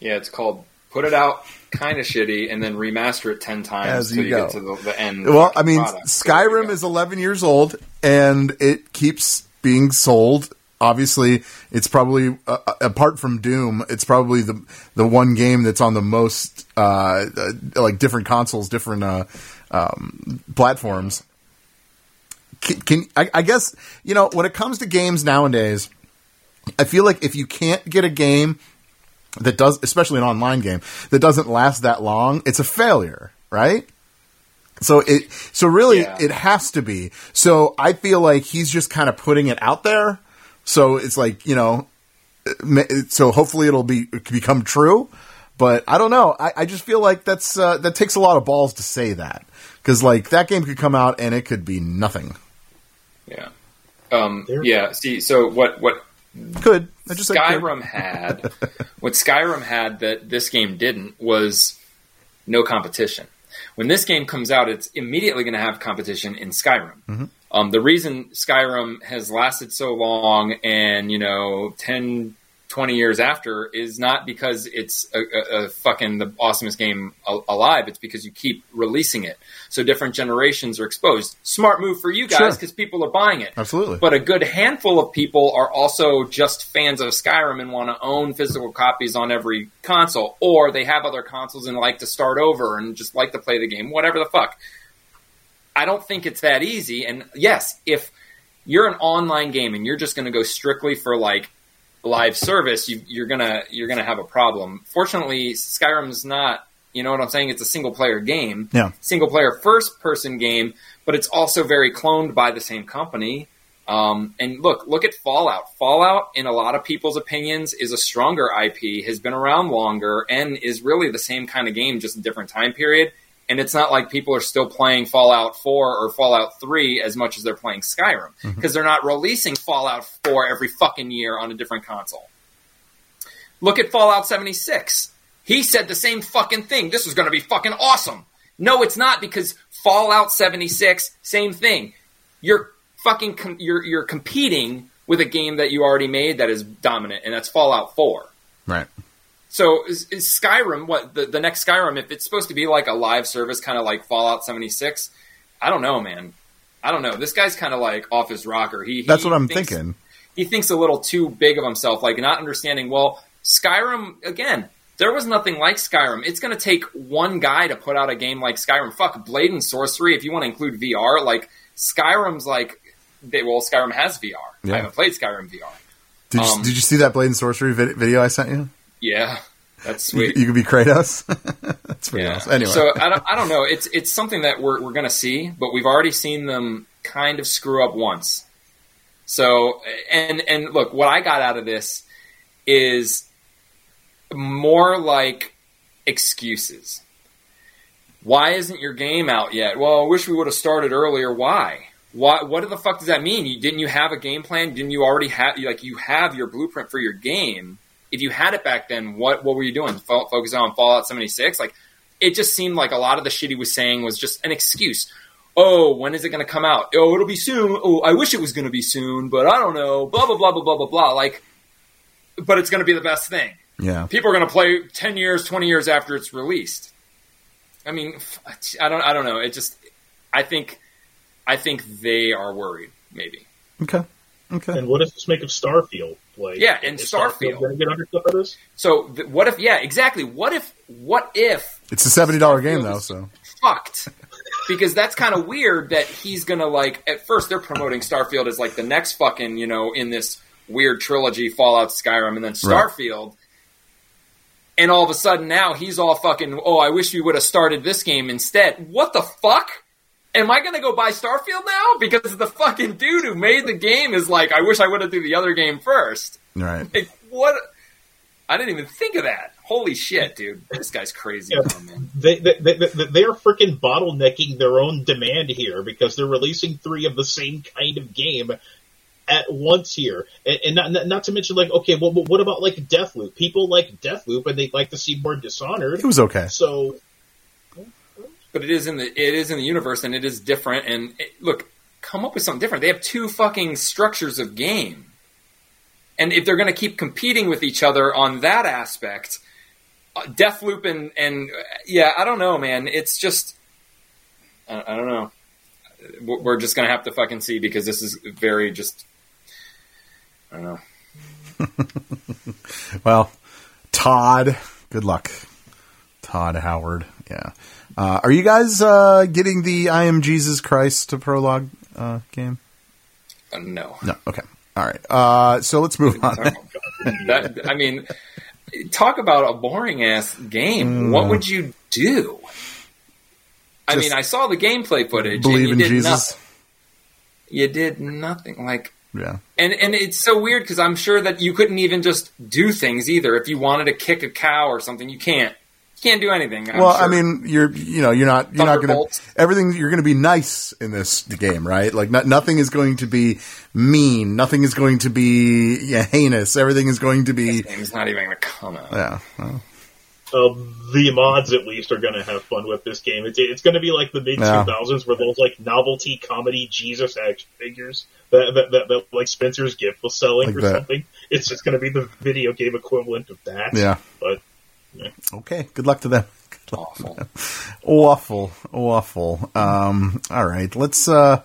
Yeah, it's called put it out kind of shitty and then remaster it ten times As you you, get to the, the end. Well, I mean, product. So there you Skyrim is 11 years old and it keeps being sold. Obviously, it's probably uh, uh, apart from Doom, it's probably the the one game that's on the most uh, uh, like different consoles, different uh, um, platforms. Can, can I, I guess you know when it comes to games nowadays, I feel like if you can't get a game that does, especially an online game that doesn't last that long, it's a failure, right? So it, so really, Yeah. it has to be. So I feel like he's just kind of putting it out there. So it's like you know, so hopefully it'll be become true. But I don't know. I, I just feel like that's uh, that takes a lot of balls to say that because like that game could come out and it could be nothing. yeah, um, yeah. See, so what what Could I just. Skyrim had, what Skyrim had that this game didn't was no competition. When this game comes out, it's immediately going to have competition in Skyrim. Mm-hmm. Um, the reason Skyrim has lasted so long and, you know, 10, 20 years after is not because it's a, a, a fucking the awesomest game alive. It's because you keep releasing it. So different generations are exposed. Smart move for you guys Sure. because people are buying it. Absolutely. But a good handful of people are also just fans of Skyrim and want to own physical copies on every console, or they have other consoles and like to start over and just like to play the game, whatever the fuck. I don't think it's that easy. And yes, if you're an online game and you're just going to go strictly for like live service, you, you're gonna you're gonna have a problem. Fortunately, Skyrim's not. You know what I'm saying? It's a single player game Yeah. single player first person game, but it's also very cloned by the same company. Um, and look, look at Fallout. Fallout, in a lot of people's opinions, is a stronger IP, has been around longer, and is really the same kind of game, just a different time period. And it's not like people are still playing Fallout 4 or Fallout 3 as much as they're playing Skyrim, mm-hmm. because they're not releasing Fallout 4 every fucking year on a different console. Look at Fallout 76. He said the same fucking thing. This is going to be fucking awesome. No, it's not because Fallout 76, same thing. You're fucking com- you're you're competing with a game that you already made that is dominant, and that's Fallout 4. Right. So is, is Skyrim what the, the next Skyrim? If it's supposed to be like a live service, kind of like Fallout 76, I don't know, man. I don't know. This guy's kind of like off his rocker. He That's he what I'm thinks- thinking. He thinks a little too big of himself, like not understanding. Well, Skyrim again. There was nothing like Skyrim. It's going to take one guy to put out a game like Skyrim. Fuck Blade and Sorcery. If you want to include VR, like Skyrim's like, they, well, Skyrim has VR. Yeah. I haven't played Skyrim VR. Did you, Um, did you see that Blade and Sorcery vid- video I sent you? Yeah, that's You, you could be Kratos. That's pretty Yeah. awesome. Anyway, So I don't, I don't know. It's it's something that we're we're going to see, but we've already seen them kind of screw up once. So and and look, what I got out of this is more like excuses. Why isn't your game out yet? Well, I wish we would have started earlier. Why? Why? What the fuck does that mean? You, didn't you have a game plan? Didn't you already have like you have your blueprint for your game? If you had it back then, what what were you doing? Fo- focusing on Fallout seventy six? Like it just seemed like a lot of the shit he was saying was just an excuse. Oh, when is it going to come out? Oh, it'll be soon. Oh, I wish it was going to be soon, but I don't know. Blah blah blah blah blah blah blah. Like, but it's going to be the best thing. yeah. People are going to play ten years, twenty years after it's released. I mean, f- I don't. I don't know. It just. I think. I think they are worried. Maybe. Okay. Okay. And what does this make of Starfield? Like, Yeah, and is Starfield. get undercut this? So th- what if? Yeah, exactly. What if? What if It's a seventy dollar game though, so fucked? Because that's kind of weird that he's gonna like. At first, they're promoting Starfield as like the next fucking you know in this weird trilogy, Fallout, Skyrim, and then Right. Starfield. And all of a sudden now he's all fucking. Oh, I wish we would have started this game instead. What the fuck? Am I gonna go buy Starfield now? Because the fucking dude who made the game is like, I wish I would have do the other game first. right. Like, what? I didn't even think of that. Holy shit, dude! This guy's crazy. Yeah. Oh, man. They, they, they, they- they're freaking bottlenecking their own demand here because they're releasing three of the same kind of game at once here. And, and not, not, not to mention, like, okay, well, what about, like, Deathloop? People like Deathloop and they'd like to see more Dishonored. It was okay. So, But it is in the it is in the universe, and it is different. And it, look, come up with something different. They have two fucking structures of game, and if they're going to keep competing with each other on that aspect, uh, Deathloop and and uh, yeah, I don't know, man. It's just I, I don't know. We're just going to have to fucking see because this is very just. I don't know. Well, Todd, good luck. Todd Howard. Yeah. Uh, are you guys uh, getting the I Am Jesus Christ prologue uh, game? Uh, no. No. Okay. All right. Uh, so let's move on. that I mean, talk about a boring ass game. What would you do? I Mm. Mean, I saw the gameplay footage. Believe and in you did Jesus. Nothing. You did nothing. Like, Yeah. and and it's so weird because I'm sure that you couldn't even just do things either. If you wanted to kick a cow or something, you can't. You can't do anything. I'm well, sure. I mean, you're you know you're not you're not going to everything. You're going to be nice in this game, right? Like not, nothing is going to be mean. Nothing is going to be yeah, heinous. Everything is going to be game's not even going to come out. yeah. well, uh, the mods at least are going to have fun with this game. It's, it's going to be like the mid 2000s where those like novelty comedy Jesus action figures that, that, that, that like Spencer's gift was selling Like or that. something. It's just going to be the video game equivalent of that. yeah. But Okay. Good luck to them. Awful. awful awful um all right let's uh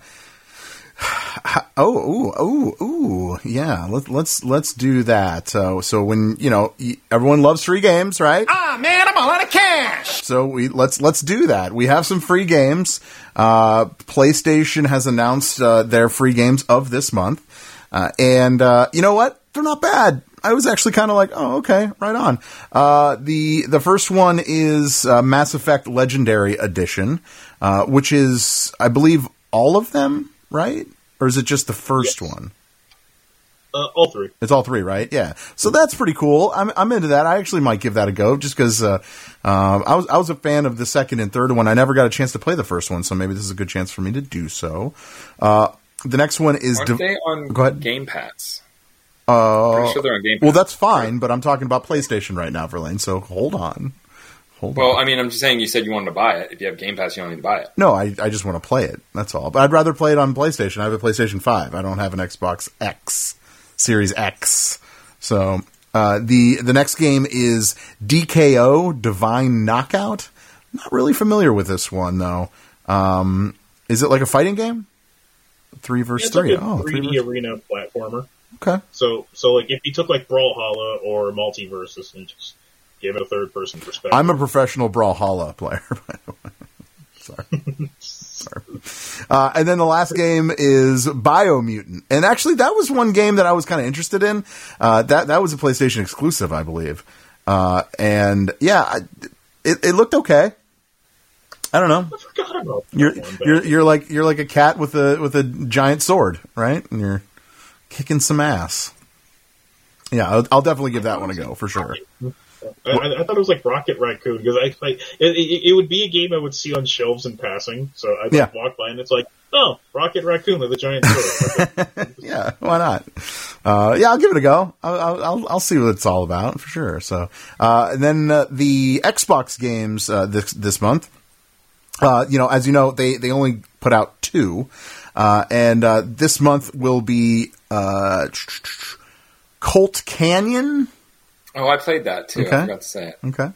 oh oh, oh, ooh yeah let, let's let's do that uh, so when you know everyone loves free games right Ah, man, I'm all out of cash. so we let's let's do that we have some free games uh playstation has announced uh, their free games of this month uh, and uh, you know what they're not bad I was actually kind of like, oh, okay, right on. Uh, the the first one is uh, Mass Effect Legendary Edition, uh, which is, I believe, all of them, right? Or is it just the first Yes. one? uh, all three. It's all three, right? Yeah. So that's pretty cool. I'm I'm into that. I actually might give that a go, just because uh, um, I was I was a fan of the second and third one. I never got a chance to play the first one, so maybe this is a good chance for me to do so. Uh, the next one is Aren't Div- they on. Game Pass? Uh, Pretty sure they're on Game Pass. well, that's fine, but I'm talking about PlayStation right now, Verlaine. So hold on, hold Well, on. I mean, I'm just saying. You said you wanted to buy it. If you have Game Pass, you don't need to buy it. no, I I just want to play it. That's all. But I'd rather play it on PlayStation. I have a PlayStation Five. I don't have an Xbox X. Series X. So uh, the the next game is DKO Divine Knockout. Not really familiar with this one though. Um, is it like a fighting game? Three versus It's three. like a oh, three 3D versus- arena platformer. Okay. So, so like if you took like Brawlhalla or Multiversus and just gave it a third person perspective, I'm a professional Brawlhalla player, by the way. Sorry. Sorry. Uh, and then the last game is Biomutant. And actually, that was one game that I was kind of interested in. Uh, that, that was a PlayStation exclusive, I believe. Uh, and yeah, I, it, it looked okay. I don't know. I forgot about that You're, one, you're, you're like, you're like a cat with a, with a giant sword, right? And you're kicking some ass. Yeah, I'll, I'll definitely give that one a go for sure. I, I, I thought it was like Rocket Raccoon because I like it, it, would be a game I would see on shelves in passing. So I Yeah. walk by and it's like, oh, Rocket Raccoon with a giant sword. Yeah, why not? Uh, yeah, I'll give it a go. I'll, I'll, I'll, I'll see what it's all about for sure. So, uh, and then uh, the Xbox games uh, this this month. Uh, you know, as you know, they they only put out two, and uh, this month will be uh, Colt Canyon. Oh, I played that too. Okay. I forgot to say it. Okay.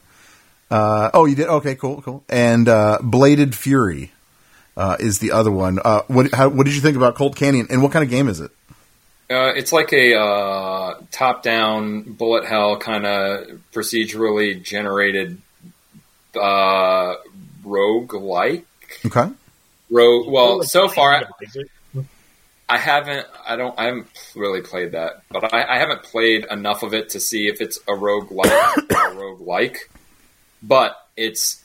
Uh, oh, you did. Okay, cool, cool. And uh, Bladed Fury uh, is the other one. Uh, what how, what did you think about Colt Canyon? And what kind of game is it? Uh, it's like a uh, top-down bullet hell kind of procedurally generated uh, rogue like. Okay. Rogue. Well, so far Is? I haven't. I don't. I haven't really played that, but I, I haven't played enough of it to see if it's a rogue like or a rogue like. But it's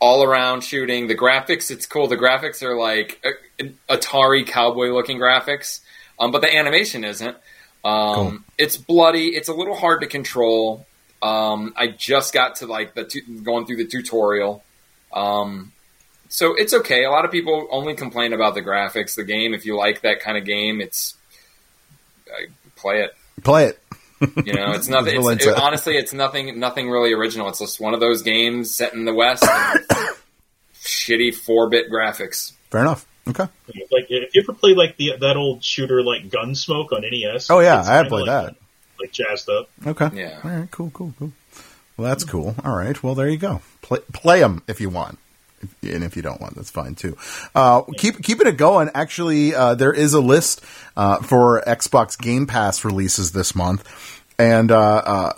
all around shooting. The graphics, it's cool. The graphics are like uh, Atari cowboy looking graphics, um, but the animation isn't. Um, Cool. It's bloody. It's a little hard to control. Um, I just got to like the tu- going through the tutorial. Um, so it's okay. A lot of people only complain about the graphics. The game, if you like that kind of game, it's uh, play it. Play it. You know, it's nothing. It's, it, honestly, it's nothing. Nothing really original. It's just one of those games set in the West. shitty four bit graphics. Fair enough. Okay. Like if you ever played like the that old shooter like Gunsmoke on NES. Oh yeah, I have played like, that. Like jazzed up. Okay. Yeah. All right. Cool. Cool. Cool. Well, that's cool. All right. Well, there you go. Play play them if you want, And if you don't want, that's fine too. Uh, keep keeping it going. Actually, uh, there is a list uh, for Xbox Game Pass releases this month, and uh, uh,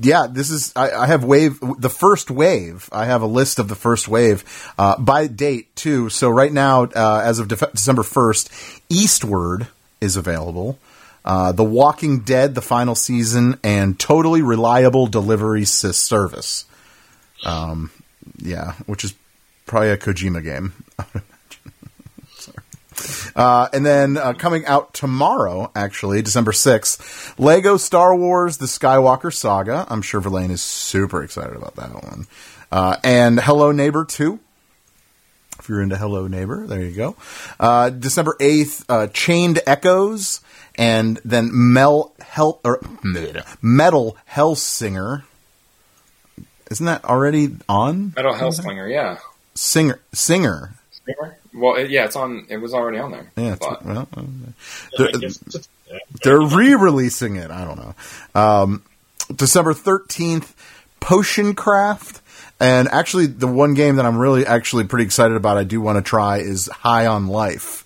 yeah, this is I, I have wave the first wave. I have a list of the first wave uh, by date too. So right now, as of December first, Eastward is available. Uh, the Walking Dead, the final season, and Totally Reliable Delivery Service. Um, yeah, which is probably a Kojima game. Uh, and then uh, coming out tomorrow, actually, December 6th, Lego Star Wars The Skywalker Saga. I'm sure Verlaine is super excited about that one. Uh, and Hello Neighbor 2. If you're into Hello Neighbor, there you go. Uh, December 8th, uh, Chained Echoes. And then Mel Hel- or, Metal Hellsinger. Isn't that already on? Metal Hellslinger, yeah. Singer, singer. Well, it, yeah, it's on. It was already on there. Yeah, it's, well, uh, I the- yeah. they're re-releasing it. I don't know. Um, December thirteenth, Potion Craft, and actually the one game that I'm really actually pretty excited about. I do want to try is High on Life,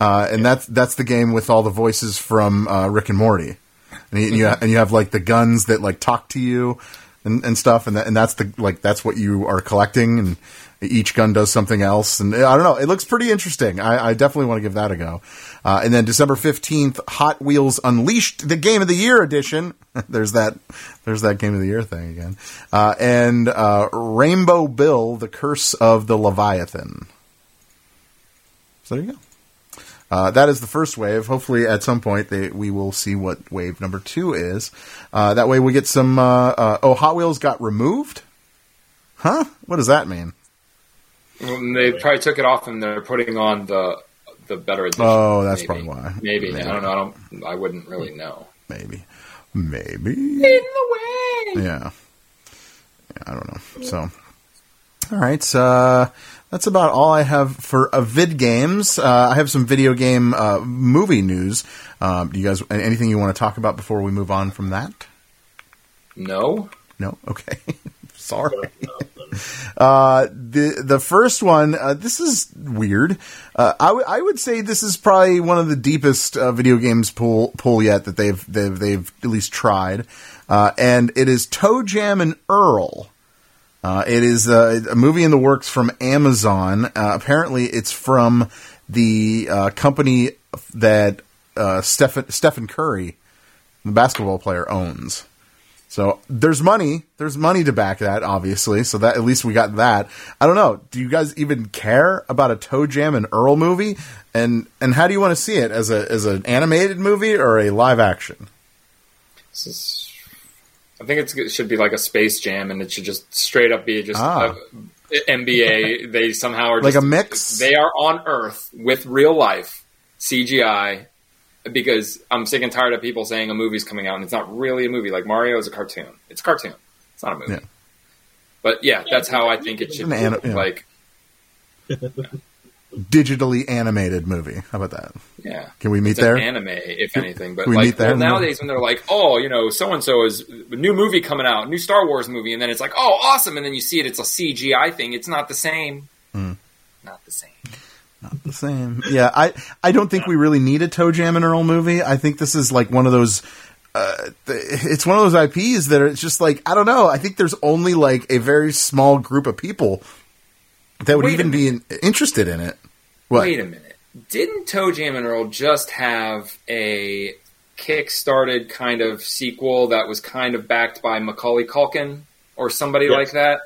uh, and that's that's the game with all the voices from uh, Rick and Morty, and you, and you and you have like the guns that like talk to you and, and stuff, and that, and that's the like that's what you are collecting, and each gun does something else, and I don't know. It looks pretty interesting. I, I definitely want to give that a go. Uh, and then December fifteenth, Hot Wheels Unleashed, the Game of the Year edition. there's that. There's that Game of the Year thing again. Uh, and uh, Rainbow Bill, The Curse of the Leviathan. So there you go. Uh, that is the first wave. Hopefully, at some point, they, we will see what wave number two is. Uh, that way, we get some. Uh, oh, Hot Wheels got removed. Huh? What does that mean? Well, They probably took it off and they're putting on the the better edition. Oh, that's maybe. probably why. Maybe. Maybe. I don't know. I don't. I wouldn't really know. Maybe. Maybe. In the way. Yeah. yeah. I don't know. So, all right. Uh, that's about all I have for uh, vid games. Uh, I have some video game uh, movie news. Um, do you guys anything you want to talk about before we move on from that? No. No. Okay. Sorry. Uh, the the first one, uh, this is weird. Uh, I, w- I would say this is probably one of the deepest uh, video games pool pool yet that they've they've they've at least tried, uh, and it is ToeJam and Earl. Uh, it is a, a movie in the works from Amazon. Uh, apparently, it's from the uh, company that uh, Stephen Stephen Curry, the basketball player, owns. So there's money. There's money to back that, obviously. So that at least we got that. I don't know. Do you guys even care about a ToeJam and Earl movie? And and how do you want to see it as a as an animated movie or a live action? This is, I think it's, it should be like a Space Jam, and it should just straight up be just Ah. a, NBA. they somehow are Like just, a mix? They are on Earth with real life CGI. Because I'm sick and tired of people saying a movie's coming out and it's not really a movie. Like Mario is a cartoon. It's a cartoon. It's not a movie. Yeah. But yeah, that's how I think it should be. ani- yeah. Like, Digitally animated movie. How about that? yeah. Can we meet it's there? an anime, if anything. But we like meet there? well, nowadays, when they're like, "Oh, you know, so and so is a new movie coming out, new Star Wars movie," and then it's like, "Oh, awesome!" and then you see it, it's a CGI thing. It's not the same. Hmm. Not the same. The same. Yeah, I I don't think we really need a ToeJam and Earl movie. I think this is like one of those. Uh, it's one of those IPs that are, it's just like I don't know. I think there's only like a very small group of people that would Wait even be in, interested in it. What? Wait a minute. Didn't ToeJam and Earl just have a kick-started kind of sequel that was kind of backed by Macaulay Culkin or somebody Yes. like that?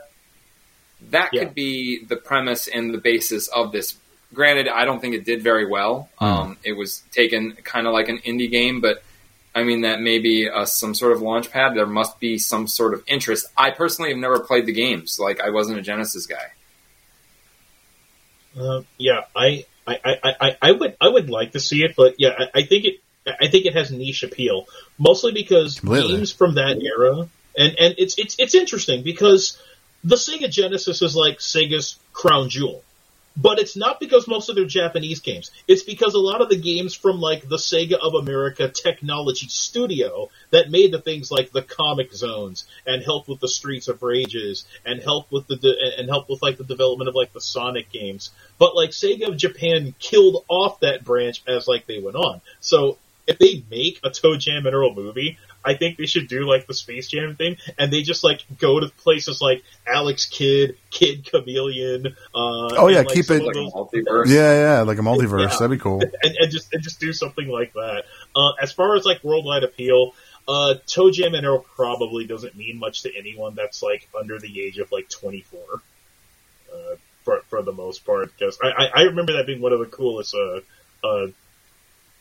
That Yeah. could be the premise and the basis of this. Granted, I don't think it did very well. Um, it was taken kind of like an indie game, but I mean that may be uh, some sort of launch pad. There must be some sort of interest. I personally have never played the games. Like I wasn't a Genesis guy. Uh, yeah, I, I, I, I, I would I would like to see it, but yeah, I, I think it I think it has niche appeal, mostly because Completely. games from that era, and and it's it's it's interesting because the Sega Genesis is like Sega's crown jewel. But it's not because most of their Japanese games. It's because a lot of the games from like the Sega of America Technology Studio that made the things like the Comix Zones and helped with the Streets of Rages and helped with the de- and helped with like the development of like the Sonic games. But like Sega of Japan killed off that branch as like they went on. So if they make a ToeJam and Earl movie, I think they should do like the Space Jam thing, and they just like go to places like Alex Kidd, Kid Chameleon. Uh, Oh, yeah, and, like, keep it- Like a multiverse. Yeah, yeah, like a multiverse. Yeah. That'd be cool. and, and just and just do something like that. Uh, as far as like worldwide appeal, uh, ToeJam and Earl probably doesn't mean much to anyone that's like under the age of like 24. Uh, for for the most part, because I, I I remember that being one of the coolest uh uh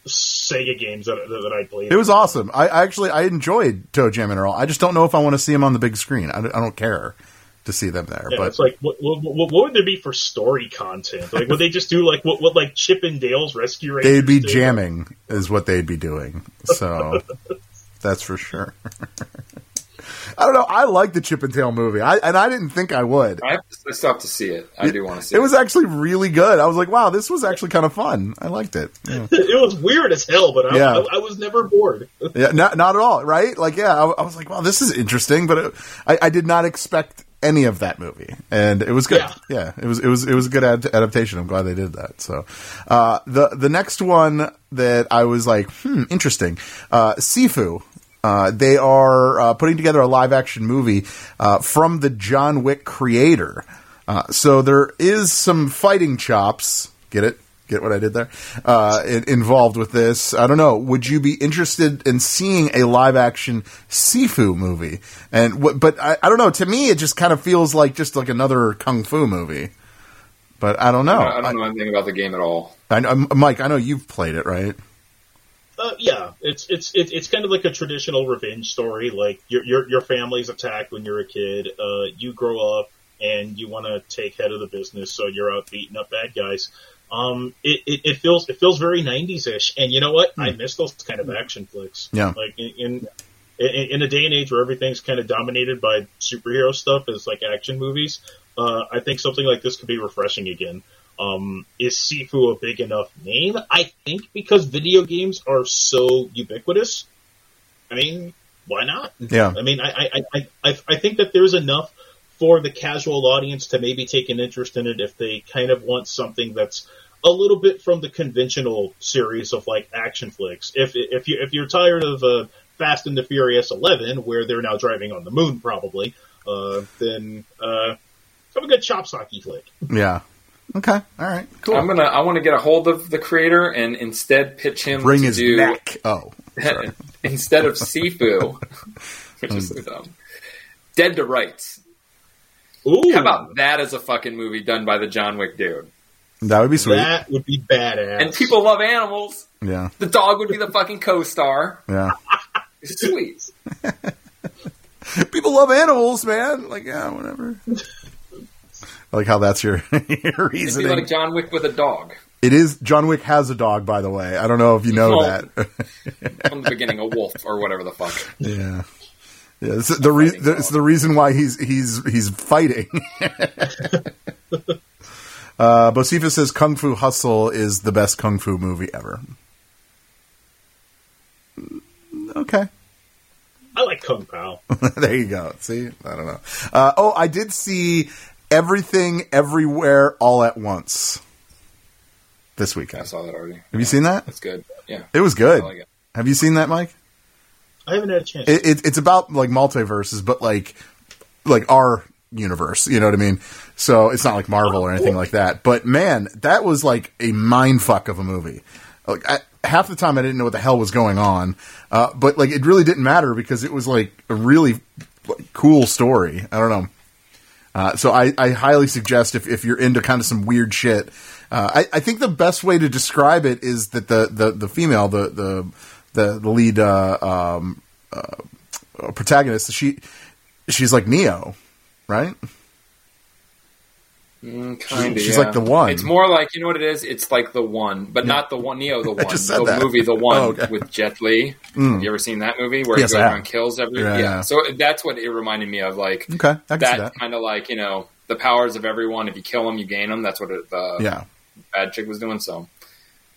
Sega games that that, that I played. It was awesome. I I actually I enjoyed ToeJam and Earl. I just don't know if I want to see them on the big screen. I don't, I don't care to see them there. Yeah, but it's like what, what, what would there be for story content? Like would they just do like what what like Chip and Dale's Rescue Rangers? they'd be did? jamming is what they'd be doing. So that's for sure. I don't know. I like the Chip and Dale movie, I, and I didn't think I would. I, have to, I still have to see it. I do want to see It It was actually really good. I was like, wow, this was actually kind of fun. I liked it. Yeah, It was weird as hell, but I, Yeah. I, I was never bored. Yeah, not not at all. Right? Like, yeah, I, I was like, wow, this is interesting, but it, I, I did not expect any of that movie, and it was good. Yeah. Yeah, it was it was it was a good ad- adaptation. I'm glad they did that. So, uh, the the next one that I was like, hmm, interesting. Uh, Sifu. Uh, they are uh, putting together a live action movie uh, from the John Wick creator. Uh, so there is some fighting chops. Get it? Get what I did there? Uh, in, involved with this. I don't know. Would you be interested in seeing a live action Sifu movie? And what, but I, I don't know. To me, it just kind of feels like just like another kung fu movie. But I don't know. I don't know anything about the game at all. I, I, Mike, I know you've played it, right? Uh, yeah, it's it's it's it's kind of like a traditional revenge story. Like your your your family's attacked when you're a kid. Uh, you grow up and you want to take head of the business, so you're out beating up bad guys. Um, it, it, it feels it feels very '90s ish, and you know what? I miss those kind of action flicks. Yeah. like in, in in in a day and age where everything's kind of dominated by superhero stuff as like action movies. uh, I think something like this could be refreshing again. Um, is Sifu a big enough name? I think because video games are so ubiquitous. I mean, why not? Yeah. I mean, I, I, I, I, I think that there's enough for the casual audience to maybe take an interest in it if they kind of want something that's a little bit from the conventional series of like action flicks. If if you if you're tired of uh, Fast and the Furious 11, where they're now driving on the moon, probably, uh, then uh, have a good chopsocky flick. Yeah. Okay. All right. Cool. I'm gonna. I want to get a hold of the creator and instead pitch him Bring to his do neck. Oh. Instead of Sifu, which is so dumb. Dead to Rights. Ooh, How about that as a fucking movie done by the John Wick dude? That would be sweet. that would be badass. And people love animals. Yeah. The dog would be the fucking co-star. Yeah. Sweet. People love animals, man. Like, yeah, whatever. I like how that's your, your It'd be reasoning. like John Wick with a dog. it is John Wick has a dog, by the way. I don't know if you know Well- that. From the beginning, a wolf or whatever the fuck. yeah. Yeah, it's the, re- the, it's the reason why he's he's he's fighting. uh, Bosifa says Kung Fu Hustle is the best kung fu movie ever. Okay, I like Kung Pow. there you go. See, I don't know. Uh, oh, I did see everything, everywhere, all at once this weekend. I saw that already. Have you seen that? That's good. Yeah. It was good. Like it. Have you seen that, Mike? I haven't had a chance. It, it, it's about like multiverses, but like like our universe. You know what I mean? So it's not like Marvel or anything like that. But man, that was like a mind fuck of a movie. Like I, half the time, I didn't know what the hell was going on. Uh, but like it really didn't matter because it was like a really like, cool story. I don't know. Uh, so I, I highly suggest if, if you're into kind of some weird shit. Uh, I, I think the best way to describe it is that the, the, the female, the the the, the lead uh, um, uh, protagonist, she she's like Neo, right? Mm, kind of. She's like the one. It's more like you know what it is. It's like the one, but not the one. Neo, the one. just said the that. movie, the one Oh, okay. with Jet Li. Have you ever seen that movie where Yes, he goes around kills every? Yeah, Yeah, yeah. So that's what it reminded me of. Like Okay, I can that, that. kind of like you know the powers of everyone. If you kill them, you gain them. That's what it, the Yeah, bad chick was doing. So,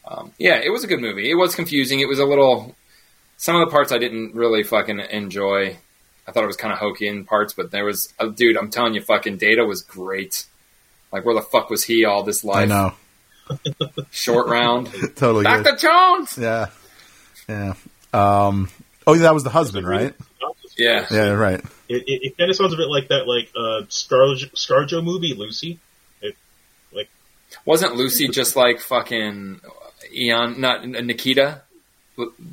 um, yeah, it was a good movie. It was confusing. It was a little. Some of the parts I didn't really fucking enjoy. I thought it was kind of hokey in parts, but there was, uh, dude. I'm telling you, fucking Data was great. Like, where the fuck was he all this I life? know, Short round. totally. Back good. to Jones. yeah, yeah. Um, oh, that was the husband, right? Yeah. Yeah, right. It, it, it kind of sounds a bit like that, like uh, Scarjo, Scarjo movie, Lucy. It, like Wasn't Lucy just like fucking Eon? Not Nikita.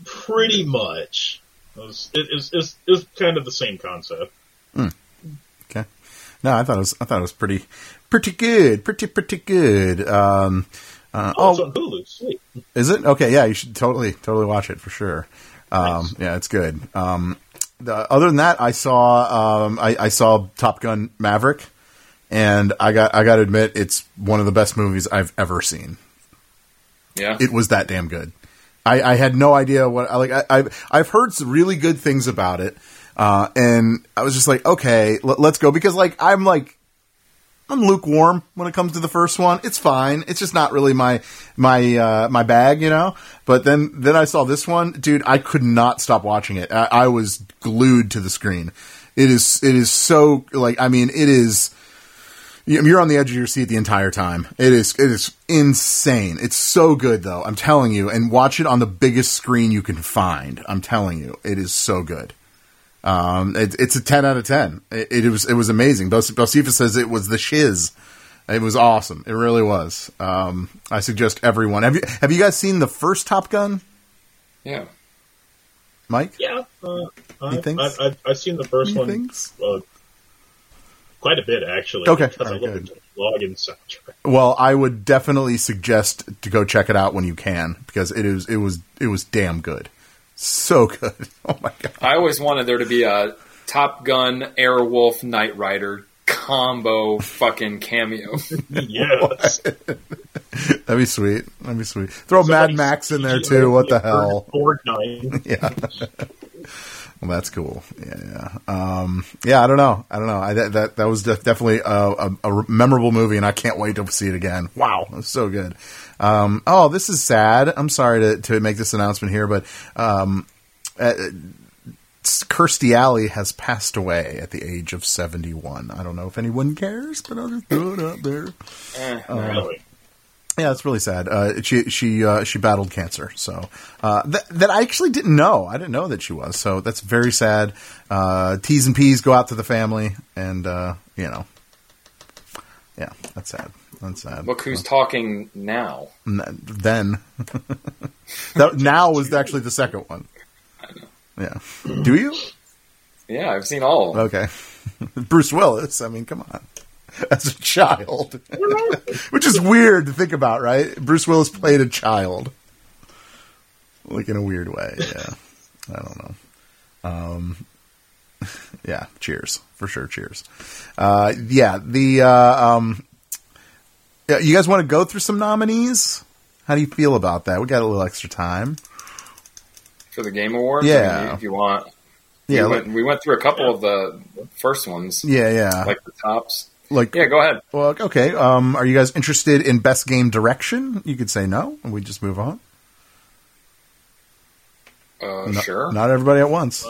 pretty much. It was, it, was, it, was, it was kind of the same concept. Okay. No, I thought it was. I thought it was pretty, pretty good. Pretty, pretty good. Um, uh, Oh, it's oh, on Hulu. Sweet. is it okay? Yeah, you should totally, totally watch it for sure. Um, yeah, it's good. Um, the, other than that, I saw, um, I, I saw Top Gun Maverick, and I got, I got to admit, it's one of the best movies I've ever seen. Yeah. it was that damn good. I, I had no idea what I like. I, I've I've heard some really good things about it, uh, and I was just like, okay, let, let's go because like I'm like I'm lukewarm when it comes to the first one. It's fine. It's just not really my my uh, my bag, you know. But then then I saw this one, dude. I could not stop watching it. I, I was glued to the screen. It is it is so like I mean it is you're on the edge of your seat the entire time. It is it is insane. It's so good though. I'm telling you, and watch it on the biggest screen you can find. I'm telling you, it is so good. Um, it, it's a ten out of ten. It, it was it was amazing. Bel- says it was the shiz. It was awesome. It really was. Um, I suggest everyone. Have you have you guys seen the first Top Gun, Yeah. Mike? Yeah. Uh, I, thinks? I've, I've, I've seen the first He one thinks? uh, quite a bit, actually. Okay, Because I alright, love good. the Loggins soundtrack. Well, I would definitely suggest to go check it out when you can because it is it was it was damn good. So good. Oh my god. I always wanted there to be a Top Gun, Airwolf, Knight Rider combo fucking cameo. Yes. That'd be sweet. That'd be sweet. Throw Mad Max in there too. What the hell? Borgnine. Yeah. Well, that's cool. Yeah, yeah. Um, yeah, I don't know. I don't know. I, that, that that was def- definitely a, a, a memorable movie, and I can't wait to see it again. Wow, it was so good. Um, oh, this is sad. I'm sorry to, to make this announcement here, but um, uh, Kirstie Alley has passed away at the age of 71. I don't know if anyone cares, but I'll just throw it out there. Eh, Really? Yeah, it's really sad. Uh, she she uh, she battled cancer, so uh, that that I actually didn't know. I didn't know that she was. So that's very sad. Uh, T's and P's go out to the family, and uh, you know, yeah, that's sad. That's sad. Look who's talking now. N- then that, now was actually the second one. Yeah. Do you? Yeah, I've seen all. Okay. Bruce Willis. I mean, come on. As a child, which is weird to think about, right? Bruce Willis played a child, like in a weird way. Yeah, I don't know. Um, yeah, cheers for sure. Cheers. Uh, yeah, the uh, um, yeah, you guys want to go through some nominees? How do you feel about that? We got a little extra time. for the Game Awards. Yeah. I mean, if you want. Yeah, we, like- went, we went through a couple of the first ones, Yeah, yeah. like the tops. like Yeah, go ahead. Well, okay. Um, are you guys interested in best game direction? You could say no, and we just move on. Uh, No- sure. Not everybody at once.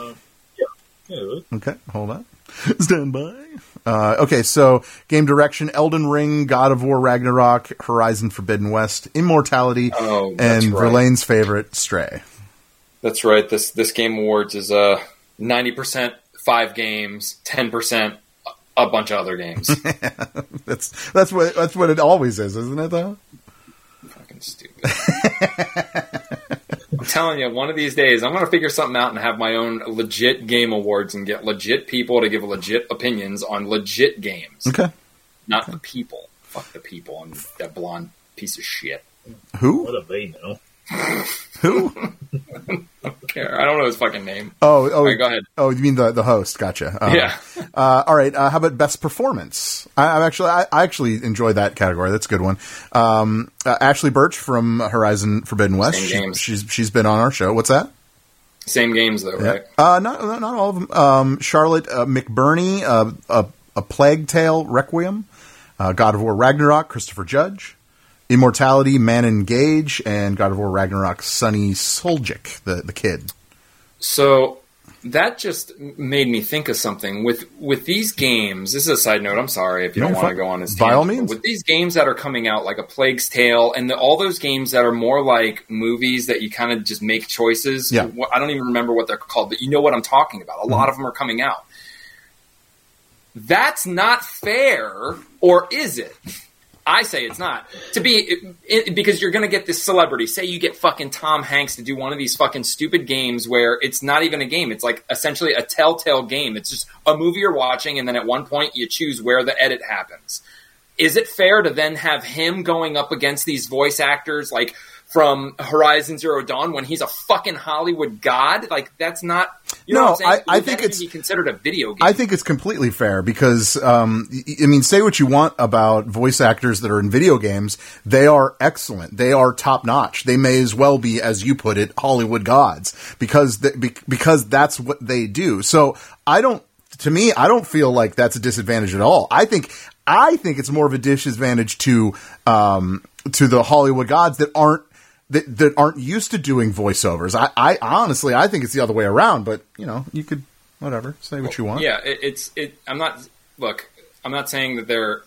Yeah, Okay, hold on. Stand by. Uh, okay, so game direction: Elden Ring, God of War, Ragnarok, Horizon Forbidden West, Immortality, Oh, and right. Verlaine's favorite, Stray. That's right. This this Game Awards is uh ninety percent five games, ten percent a bunch of other games. That's that's what that's what it always is, isn't it? Though. Fucking stupid. I'm telling you, one of these days I'm gonna figure something out and have my own legit game awards and get legit people to give legit opinions on legit games, Okay. not the people. Fuck the people and that blonde piece of shit. Who? What do they know? Who? I don't care. I don't know his fucking name. Oh, oh, right, go ahead. oh! You mean the the host? Gotcha. Uh, Yeah. Uh, all right. Uh, how about best performance? I, I'm actually I, I actually enjoy that category. That's a good one. Um, uh, Ashly Burch from Horizon Forbidden West. Same She- games. she's she's been on our show. What's that? Same games though, right? Uh, not not all of them. Um, Charlotte uh, McBurney, uh, a a Plague Tale Requiem, uh, God of War Ragnarok, Christopher Judge, Immortality, Manon Gage, and God of War Ragnarok, Sunny Suljic, the the kid. So that just made me think of something with with these games. This is a side note. I'm sorry if you don't want to go on this. By all means. with these games that are coming out, like a Plague's Tale, and the, all those games that are more like movies that you kind of just make choices. Yeah. Mm-hmm. I don't even remember what they're called, but you know what I'm talking about. A lot of them are coming out. That's not fair, or is it? I say it's not to be it, it- because you're going to get this celebrity. Say you get fucking Tom Hanks to do one of these fucking stupid games where it's not even a game. It's like essentially a telltale game. It's just a movie you're watching, and then at one point you choose where the edit happens. Is it fair to then have him going up against these voice actors like from Horizon Zero Dawn when he's a fucking Hollywood god? Like that's not. You know No, what I'm saying? I- I think it's- be considered a video game. I think it's completely fair because, um, I mean, say what you want about voice actors that are in video games. They are excellent. They are top notch. They may as well be, as you put it, Hollywood gods because, because that's what they do. So I don't, to me, I don't feel like that's a disadvantage at all. I think, I think it's more of a disadvantage to, um, to the Hollywood gods that aren't, that, that aren't used to doing voiceovers. I, I honestly, I think it's the other way around, but you know, you could, whatever, say what you want. Yeah, it, it's it. I'm not. Look, I'm not saying that they're.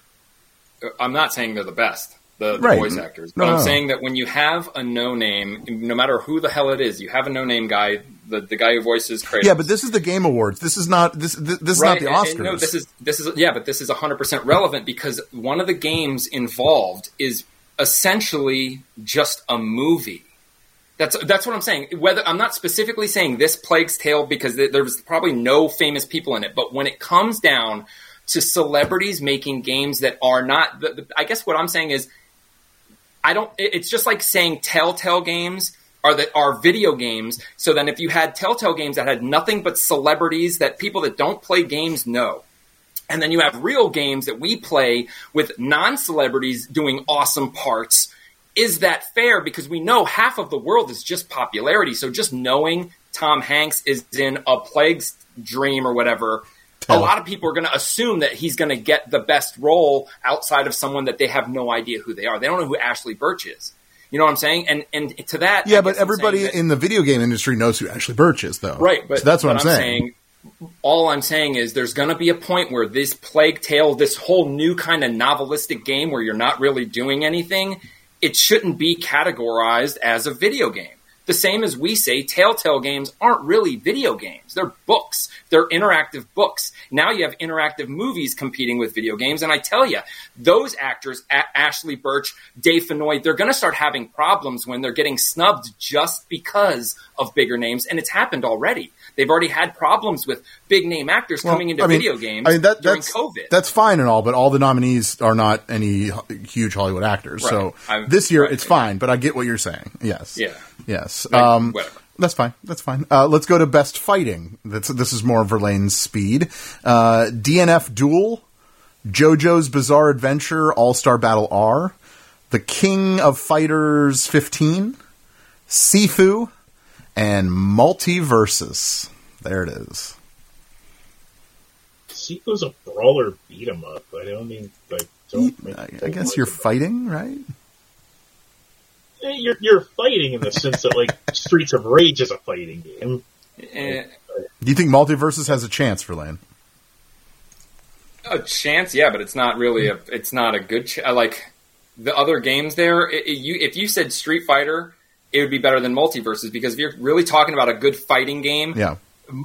I'm not saying they're the best, the, the Right. voice actors. No, But I'm no. saying that when you have a no name, no matter who the hell it is, you have a no name guy, the the guy who voices Kratos. Yeah, but this is the Game Awards. This is not this. This, this is not the and- Oscars. and no, this is this is yeah, but this is 100 percent relevant because one of the games involved is essentially just a movie. That's that's what I'm saying. Whether I'm not specifically saying this Plague's Tale because th- there's probably no famous people in it, but when it comes down to celebrities making games that are not, the, the, I guess what I'm saying is, I don't. it- It's just like saying Telltale games are that are video games. So then, if you had Telltale games that had nothing but celebrities that people that don't play games know, and then you have real games that we play with non-celebrities doing awesome parts. Is that fair? Because we know half of the world is just popularity. So just knowing Tom Hanks is in a plague's dream or whatever, a lot of people are going to assume that he's going to get the best role outside of someone that they have no idea who they are. They don't know who Ashly Burch is. You know what I'm saying? And and to that, Yeah, but everybody that- in the video game industry knows who Ashly Burch is, though. Right, but So that's what but I'm saying. All I'm saying is there's going to be a point where this Plague Tale, this whole new kind of novelistic game where you're not really doing anything, it shouldn't be categorized as a video game. The same as we say, Telltale games aren't really video games. They're books. They're interactive books. Now you have interactive movies competing with video games. And I tell you, those actors, A- Ashly Burch, Dave Fennoy, they're going to start having problems when they're getting snubbed just because of bigger names. And it's happened already. They've already had problems with big name actors Well, coming into I mean- video games I mean, that, during that's, COVID. That's fine and all, but all the nominees are not any huge Hollywood actors. Right. So I'm- this year right. it's fine, but I get what you're saying. Yes. Yeah. Yes. Like, Um, whatever. That's fine. That's fine. Uh, let's go to best fighting. That's, this is more Verlaine's speed. Uh, DNF Duel, JoJo's Bizarre Adventure, All Star Battle R, The King of Fighters 15, Sifu, and Multiversus. There it is. Sequel's a brawler beat 'em up. I don't mean like. Don't make- I, I don't guess like you're it. fighting, right? Eh, You're you're fighting in the sense that like Streets of Rage is a fighting game. Eh, Do you think Multiversus has a chance, Verlaine? A chance, yeah, but it's not really a. It's not a good. Ch- like the other games there. It, it- you, if you said Street Fighter, it would be better than Multiversus because if you're really talking about a good fighting game, Yeah.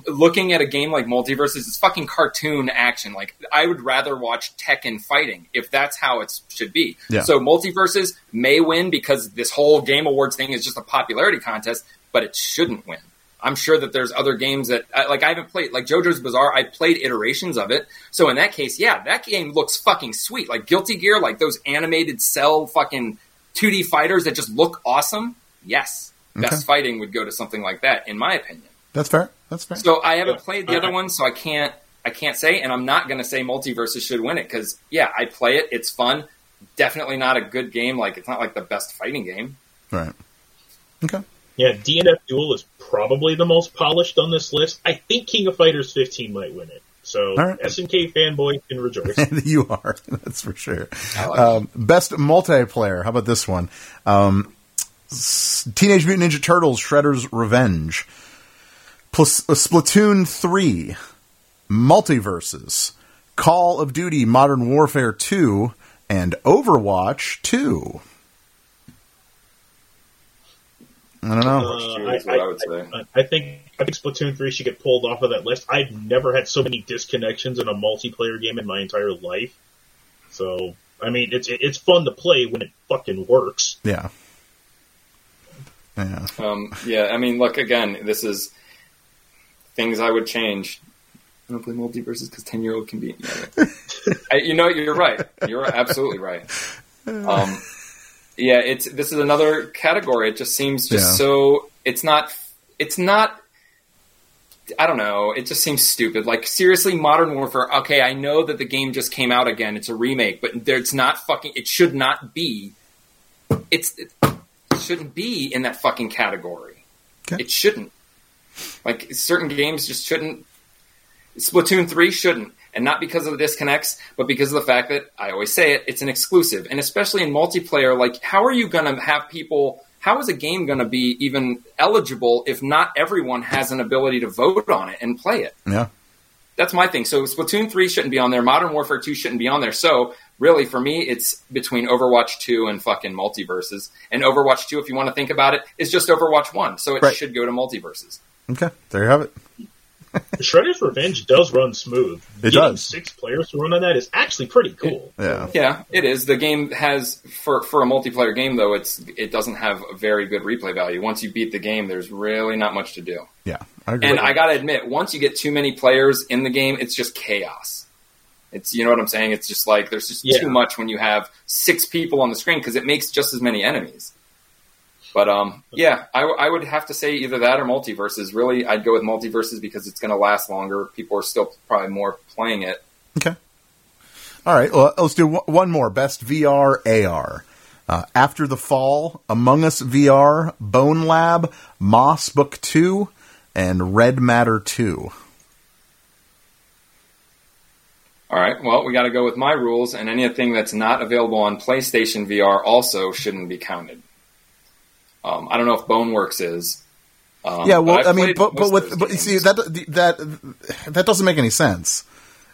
looking at a game like Multiversus, it's fucking cartoon action. Like I would rather watch Tekken fighting if that's how it should be. Yeah. So Multiversus may win because this whole Game Awards thing is just a popularity contest, but it shouldn't win. I'm sure that there's other games that uh, like I haven't played like JoJo's Bizarre. I played iterations of it, so in that case, yeah, that game looks fucking sweet. Like Guilty Gear, like those animated cell fucking 2D fighters that just look awesome. Yes, best fighting would go to something like that, in my opinion. That's fair. That's fair. So I haven't Yeah. played the other one, so I can't I can't say, and I'm not going to say Multiversus should win it because yeah, I play it. It's fun. Definitely not a good game. Like it's not like the best fighting game. right. Okay. Yeah, DNF Duel is probably the most polished on this list. I think King of Fighters 15 might win it. So All right. SNK fanboy can rejoice. you are. That's for sure. Um, best multiplayer. How about this one? Um, S- Teenage Mutant Ninja Turtles: Shredder's Revenge, Plus, uh, Splatoon Three, Multiversus, Call of Duty: Modern Warfare Two, and Overwatch Two. I don't know. Uh, I, I I- would say. I, I think I think Splatoon 3 should get pulled off of that list. I've never had so many disconnections in a multiplayer game in my entire life. So, I mean, it's it's fun to play when it fucking works. yeah. Yeah. Um, yeah, I mean, look again. This is things I would change. I don't play Multiversus because ten year old can beat me. I, you know, you're right. You're absolutely right. Um, yeah, it's this is another category. It just seems just Yeah. so. It's not. It's not. I don't know. It just seems stupid. Like seriously, Modern Warfare. Okay, I know that the game just came out again. It's a remake, but there- it's not fucking. It should not be. It's. Shouldn't be in that fucking category. Okay. It shouldn't. Like certain games just shouldn't. Splatoon three shouldn't, and not because of the disconnects, but because of the fact that I always say it, it's an exclusive, and especially in multiplayer. Like, how are you going to have people? How is a game going to be even eligible if not everyone has an ability to vote on it and play it? Yeah. That's my thing. So Splatoon 3 shouldn't be on there. Modern Warfare 2 shouldn't be on there. So really, for me, it's between Overwatch 2 and fucking Multiversus. And Overwatch 2, if you want to think about it, is just Overwatch 1. So it Right. should go to Multiversus. Okay. There you have it. Shredder's Revenge does run smooth. It Getting does. Six players to run on that is actually pretty cool. Yeah. Yeah, it is. The game has for for a multiplayer game though, it's it doesn't have a very good replay value. Once you beat the game, there's really not much to do. Yeah. I agree. And I gotta admit, once you get too many players in the game, it's just chaos. It's you know what I'm saying. It's just like there's just Yeah. too much when you have six people on the screen because it makes just as many enemies. But um, yeah, I, w- I would have to say either that or Multiversus. Really, I'd go with Multiversus because it's going to last longer. People are still probably more playing it. Okay. All right. Well, let's do one- one more. Best VR AR. Uh, After the Fall, Among Us VR, Bone Lab, Moss Book 2, and Red Matter 2. All right. Well, we got to go with my rules, and anything that's not available on PlayStation VR also shouldn't be counted. Um, I don't know if Boneworks is. Um, yeah, well, I've mean, but, but with but you see that that that doesn't make any sense.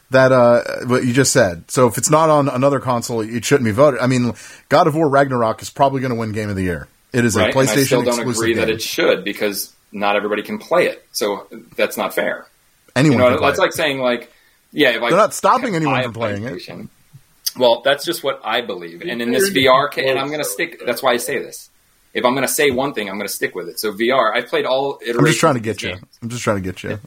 That uh, what you just said. So if it's not on another console, it shouldn't be voted. I mean, God of War Ragnarok is probably going to win Game of the Year. It is right? a and I still PlayStation don't exclusive agree game. that it should because not everybody can play it. So that's not fair. Anyone You know, that's like saying like, yeah, if I They're not stopping anyone buy from playing it. PlayStation- Well, that's just what I believe, and in this VR, ca- and I'm going to stick. That's why I say this. If I'm going to say one thing, I'm going to stick with it. So VR, I played all iterations. I'm just trying to get you. game. I'm just trying to get you.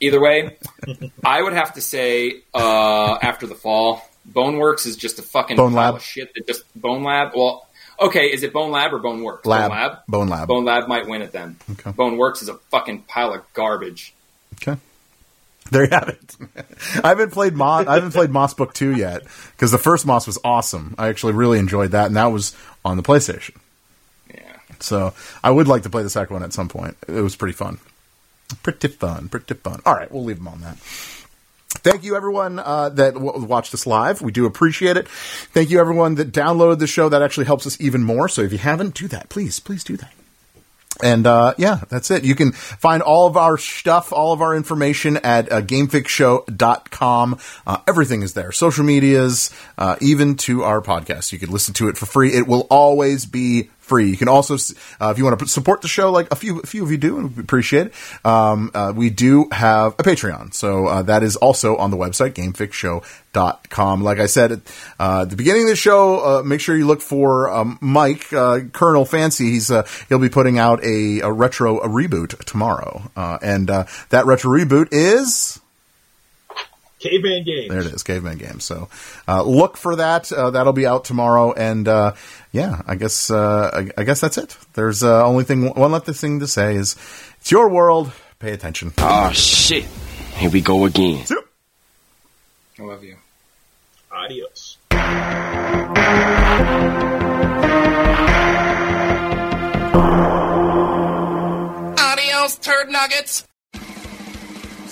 Either way, I would have to say uh, after the fall, Boneworks is just a fucking Bone pile Lab. of shit. That just Bone Lab. Well, okay, is it Bone Lab or Boneworks? Lab. Bone Lab. Bone Lab. Bone Lab might win it then. Okay. Boneworks is a fucking pile of garbage. Okay. There you have it. I haven't played Moss. I haven't played Moss Book Two yet because the first Moss was awesome. I actually really enjoyed that, and that was on the PlayStation. Yeah. So I would like to play the second one at some point. It was pretty fun. Pretty fun. Pretty fun. All right, we'll leave them on that. Thank you, everyone uh, that w- watched us live. We do appreciate it. Thank you, everyone that downloaded the show. That actually helps us even more. So if you haven't, do that. Please, please do that. And uh, yeah, that's it. You can find all of our stuff, all of our information at uh, gamefixshow.com. Uh, everything is there. Social medias, uh, even to our podcast. You can listen to it for free. It will always be free. You can also, uh, if you want to support the show, like a few, a few of you do, and we appreciate it. Um, uh, we do have a Patreon. So uh, that is also on the website, gamefixshow.com. Like I said uh, at the beginning of the show, uh, make sure you look for um, Mike, uh, Colonel Fancy. He's uh, He'll be putting out a, a retro a reboot tomorrow. Uh, and uh, that retro reboot is. Caveman Games. There it is, Caveman Games. So uh, look for that. Uh, that'll be out tomorrow, and uh, yeah, I guess uh, I, I guess that's it. There's uh, only thing one other thing to say is it's your world. Pay attention. Oh shit. Here we go again. I love you. Adios. Adios, turd nuggets.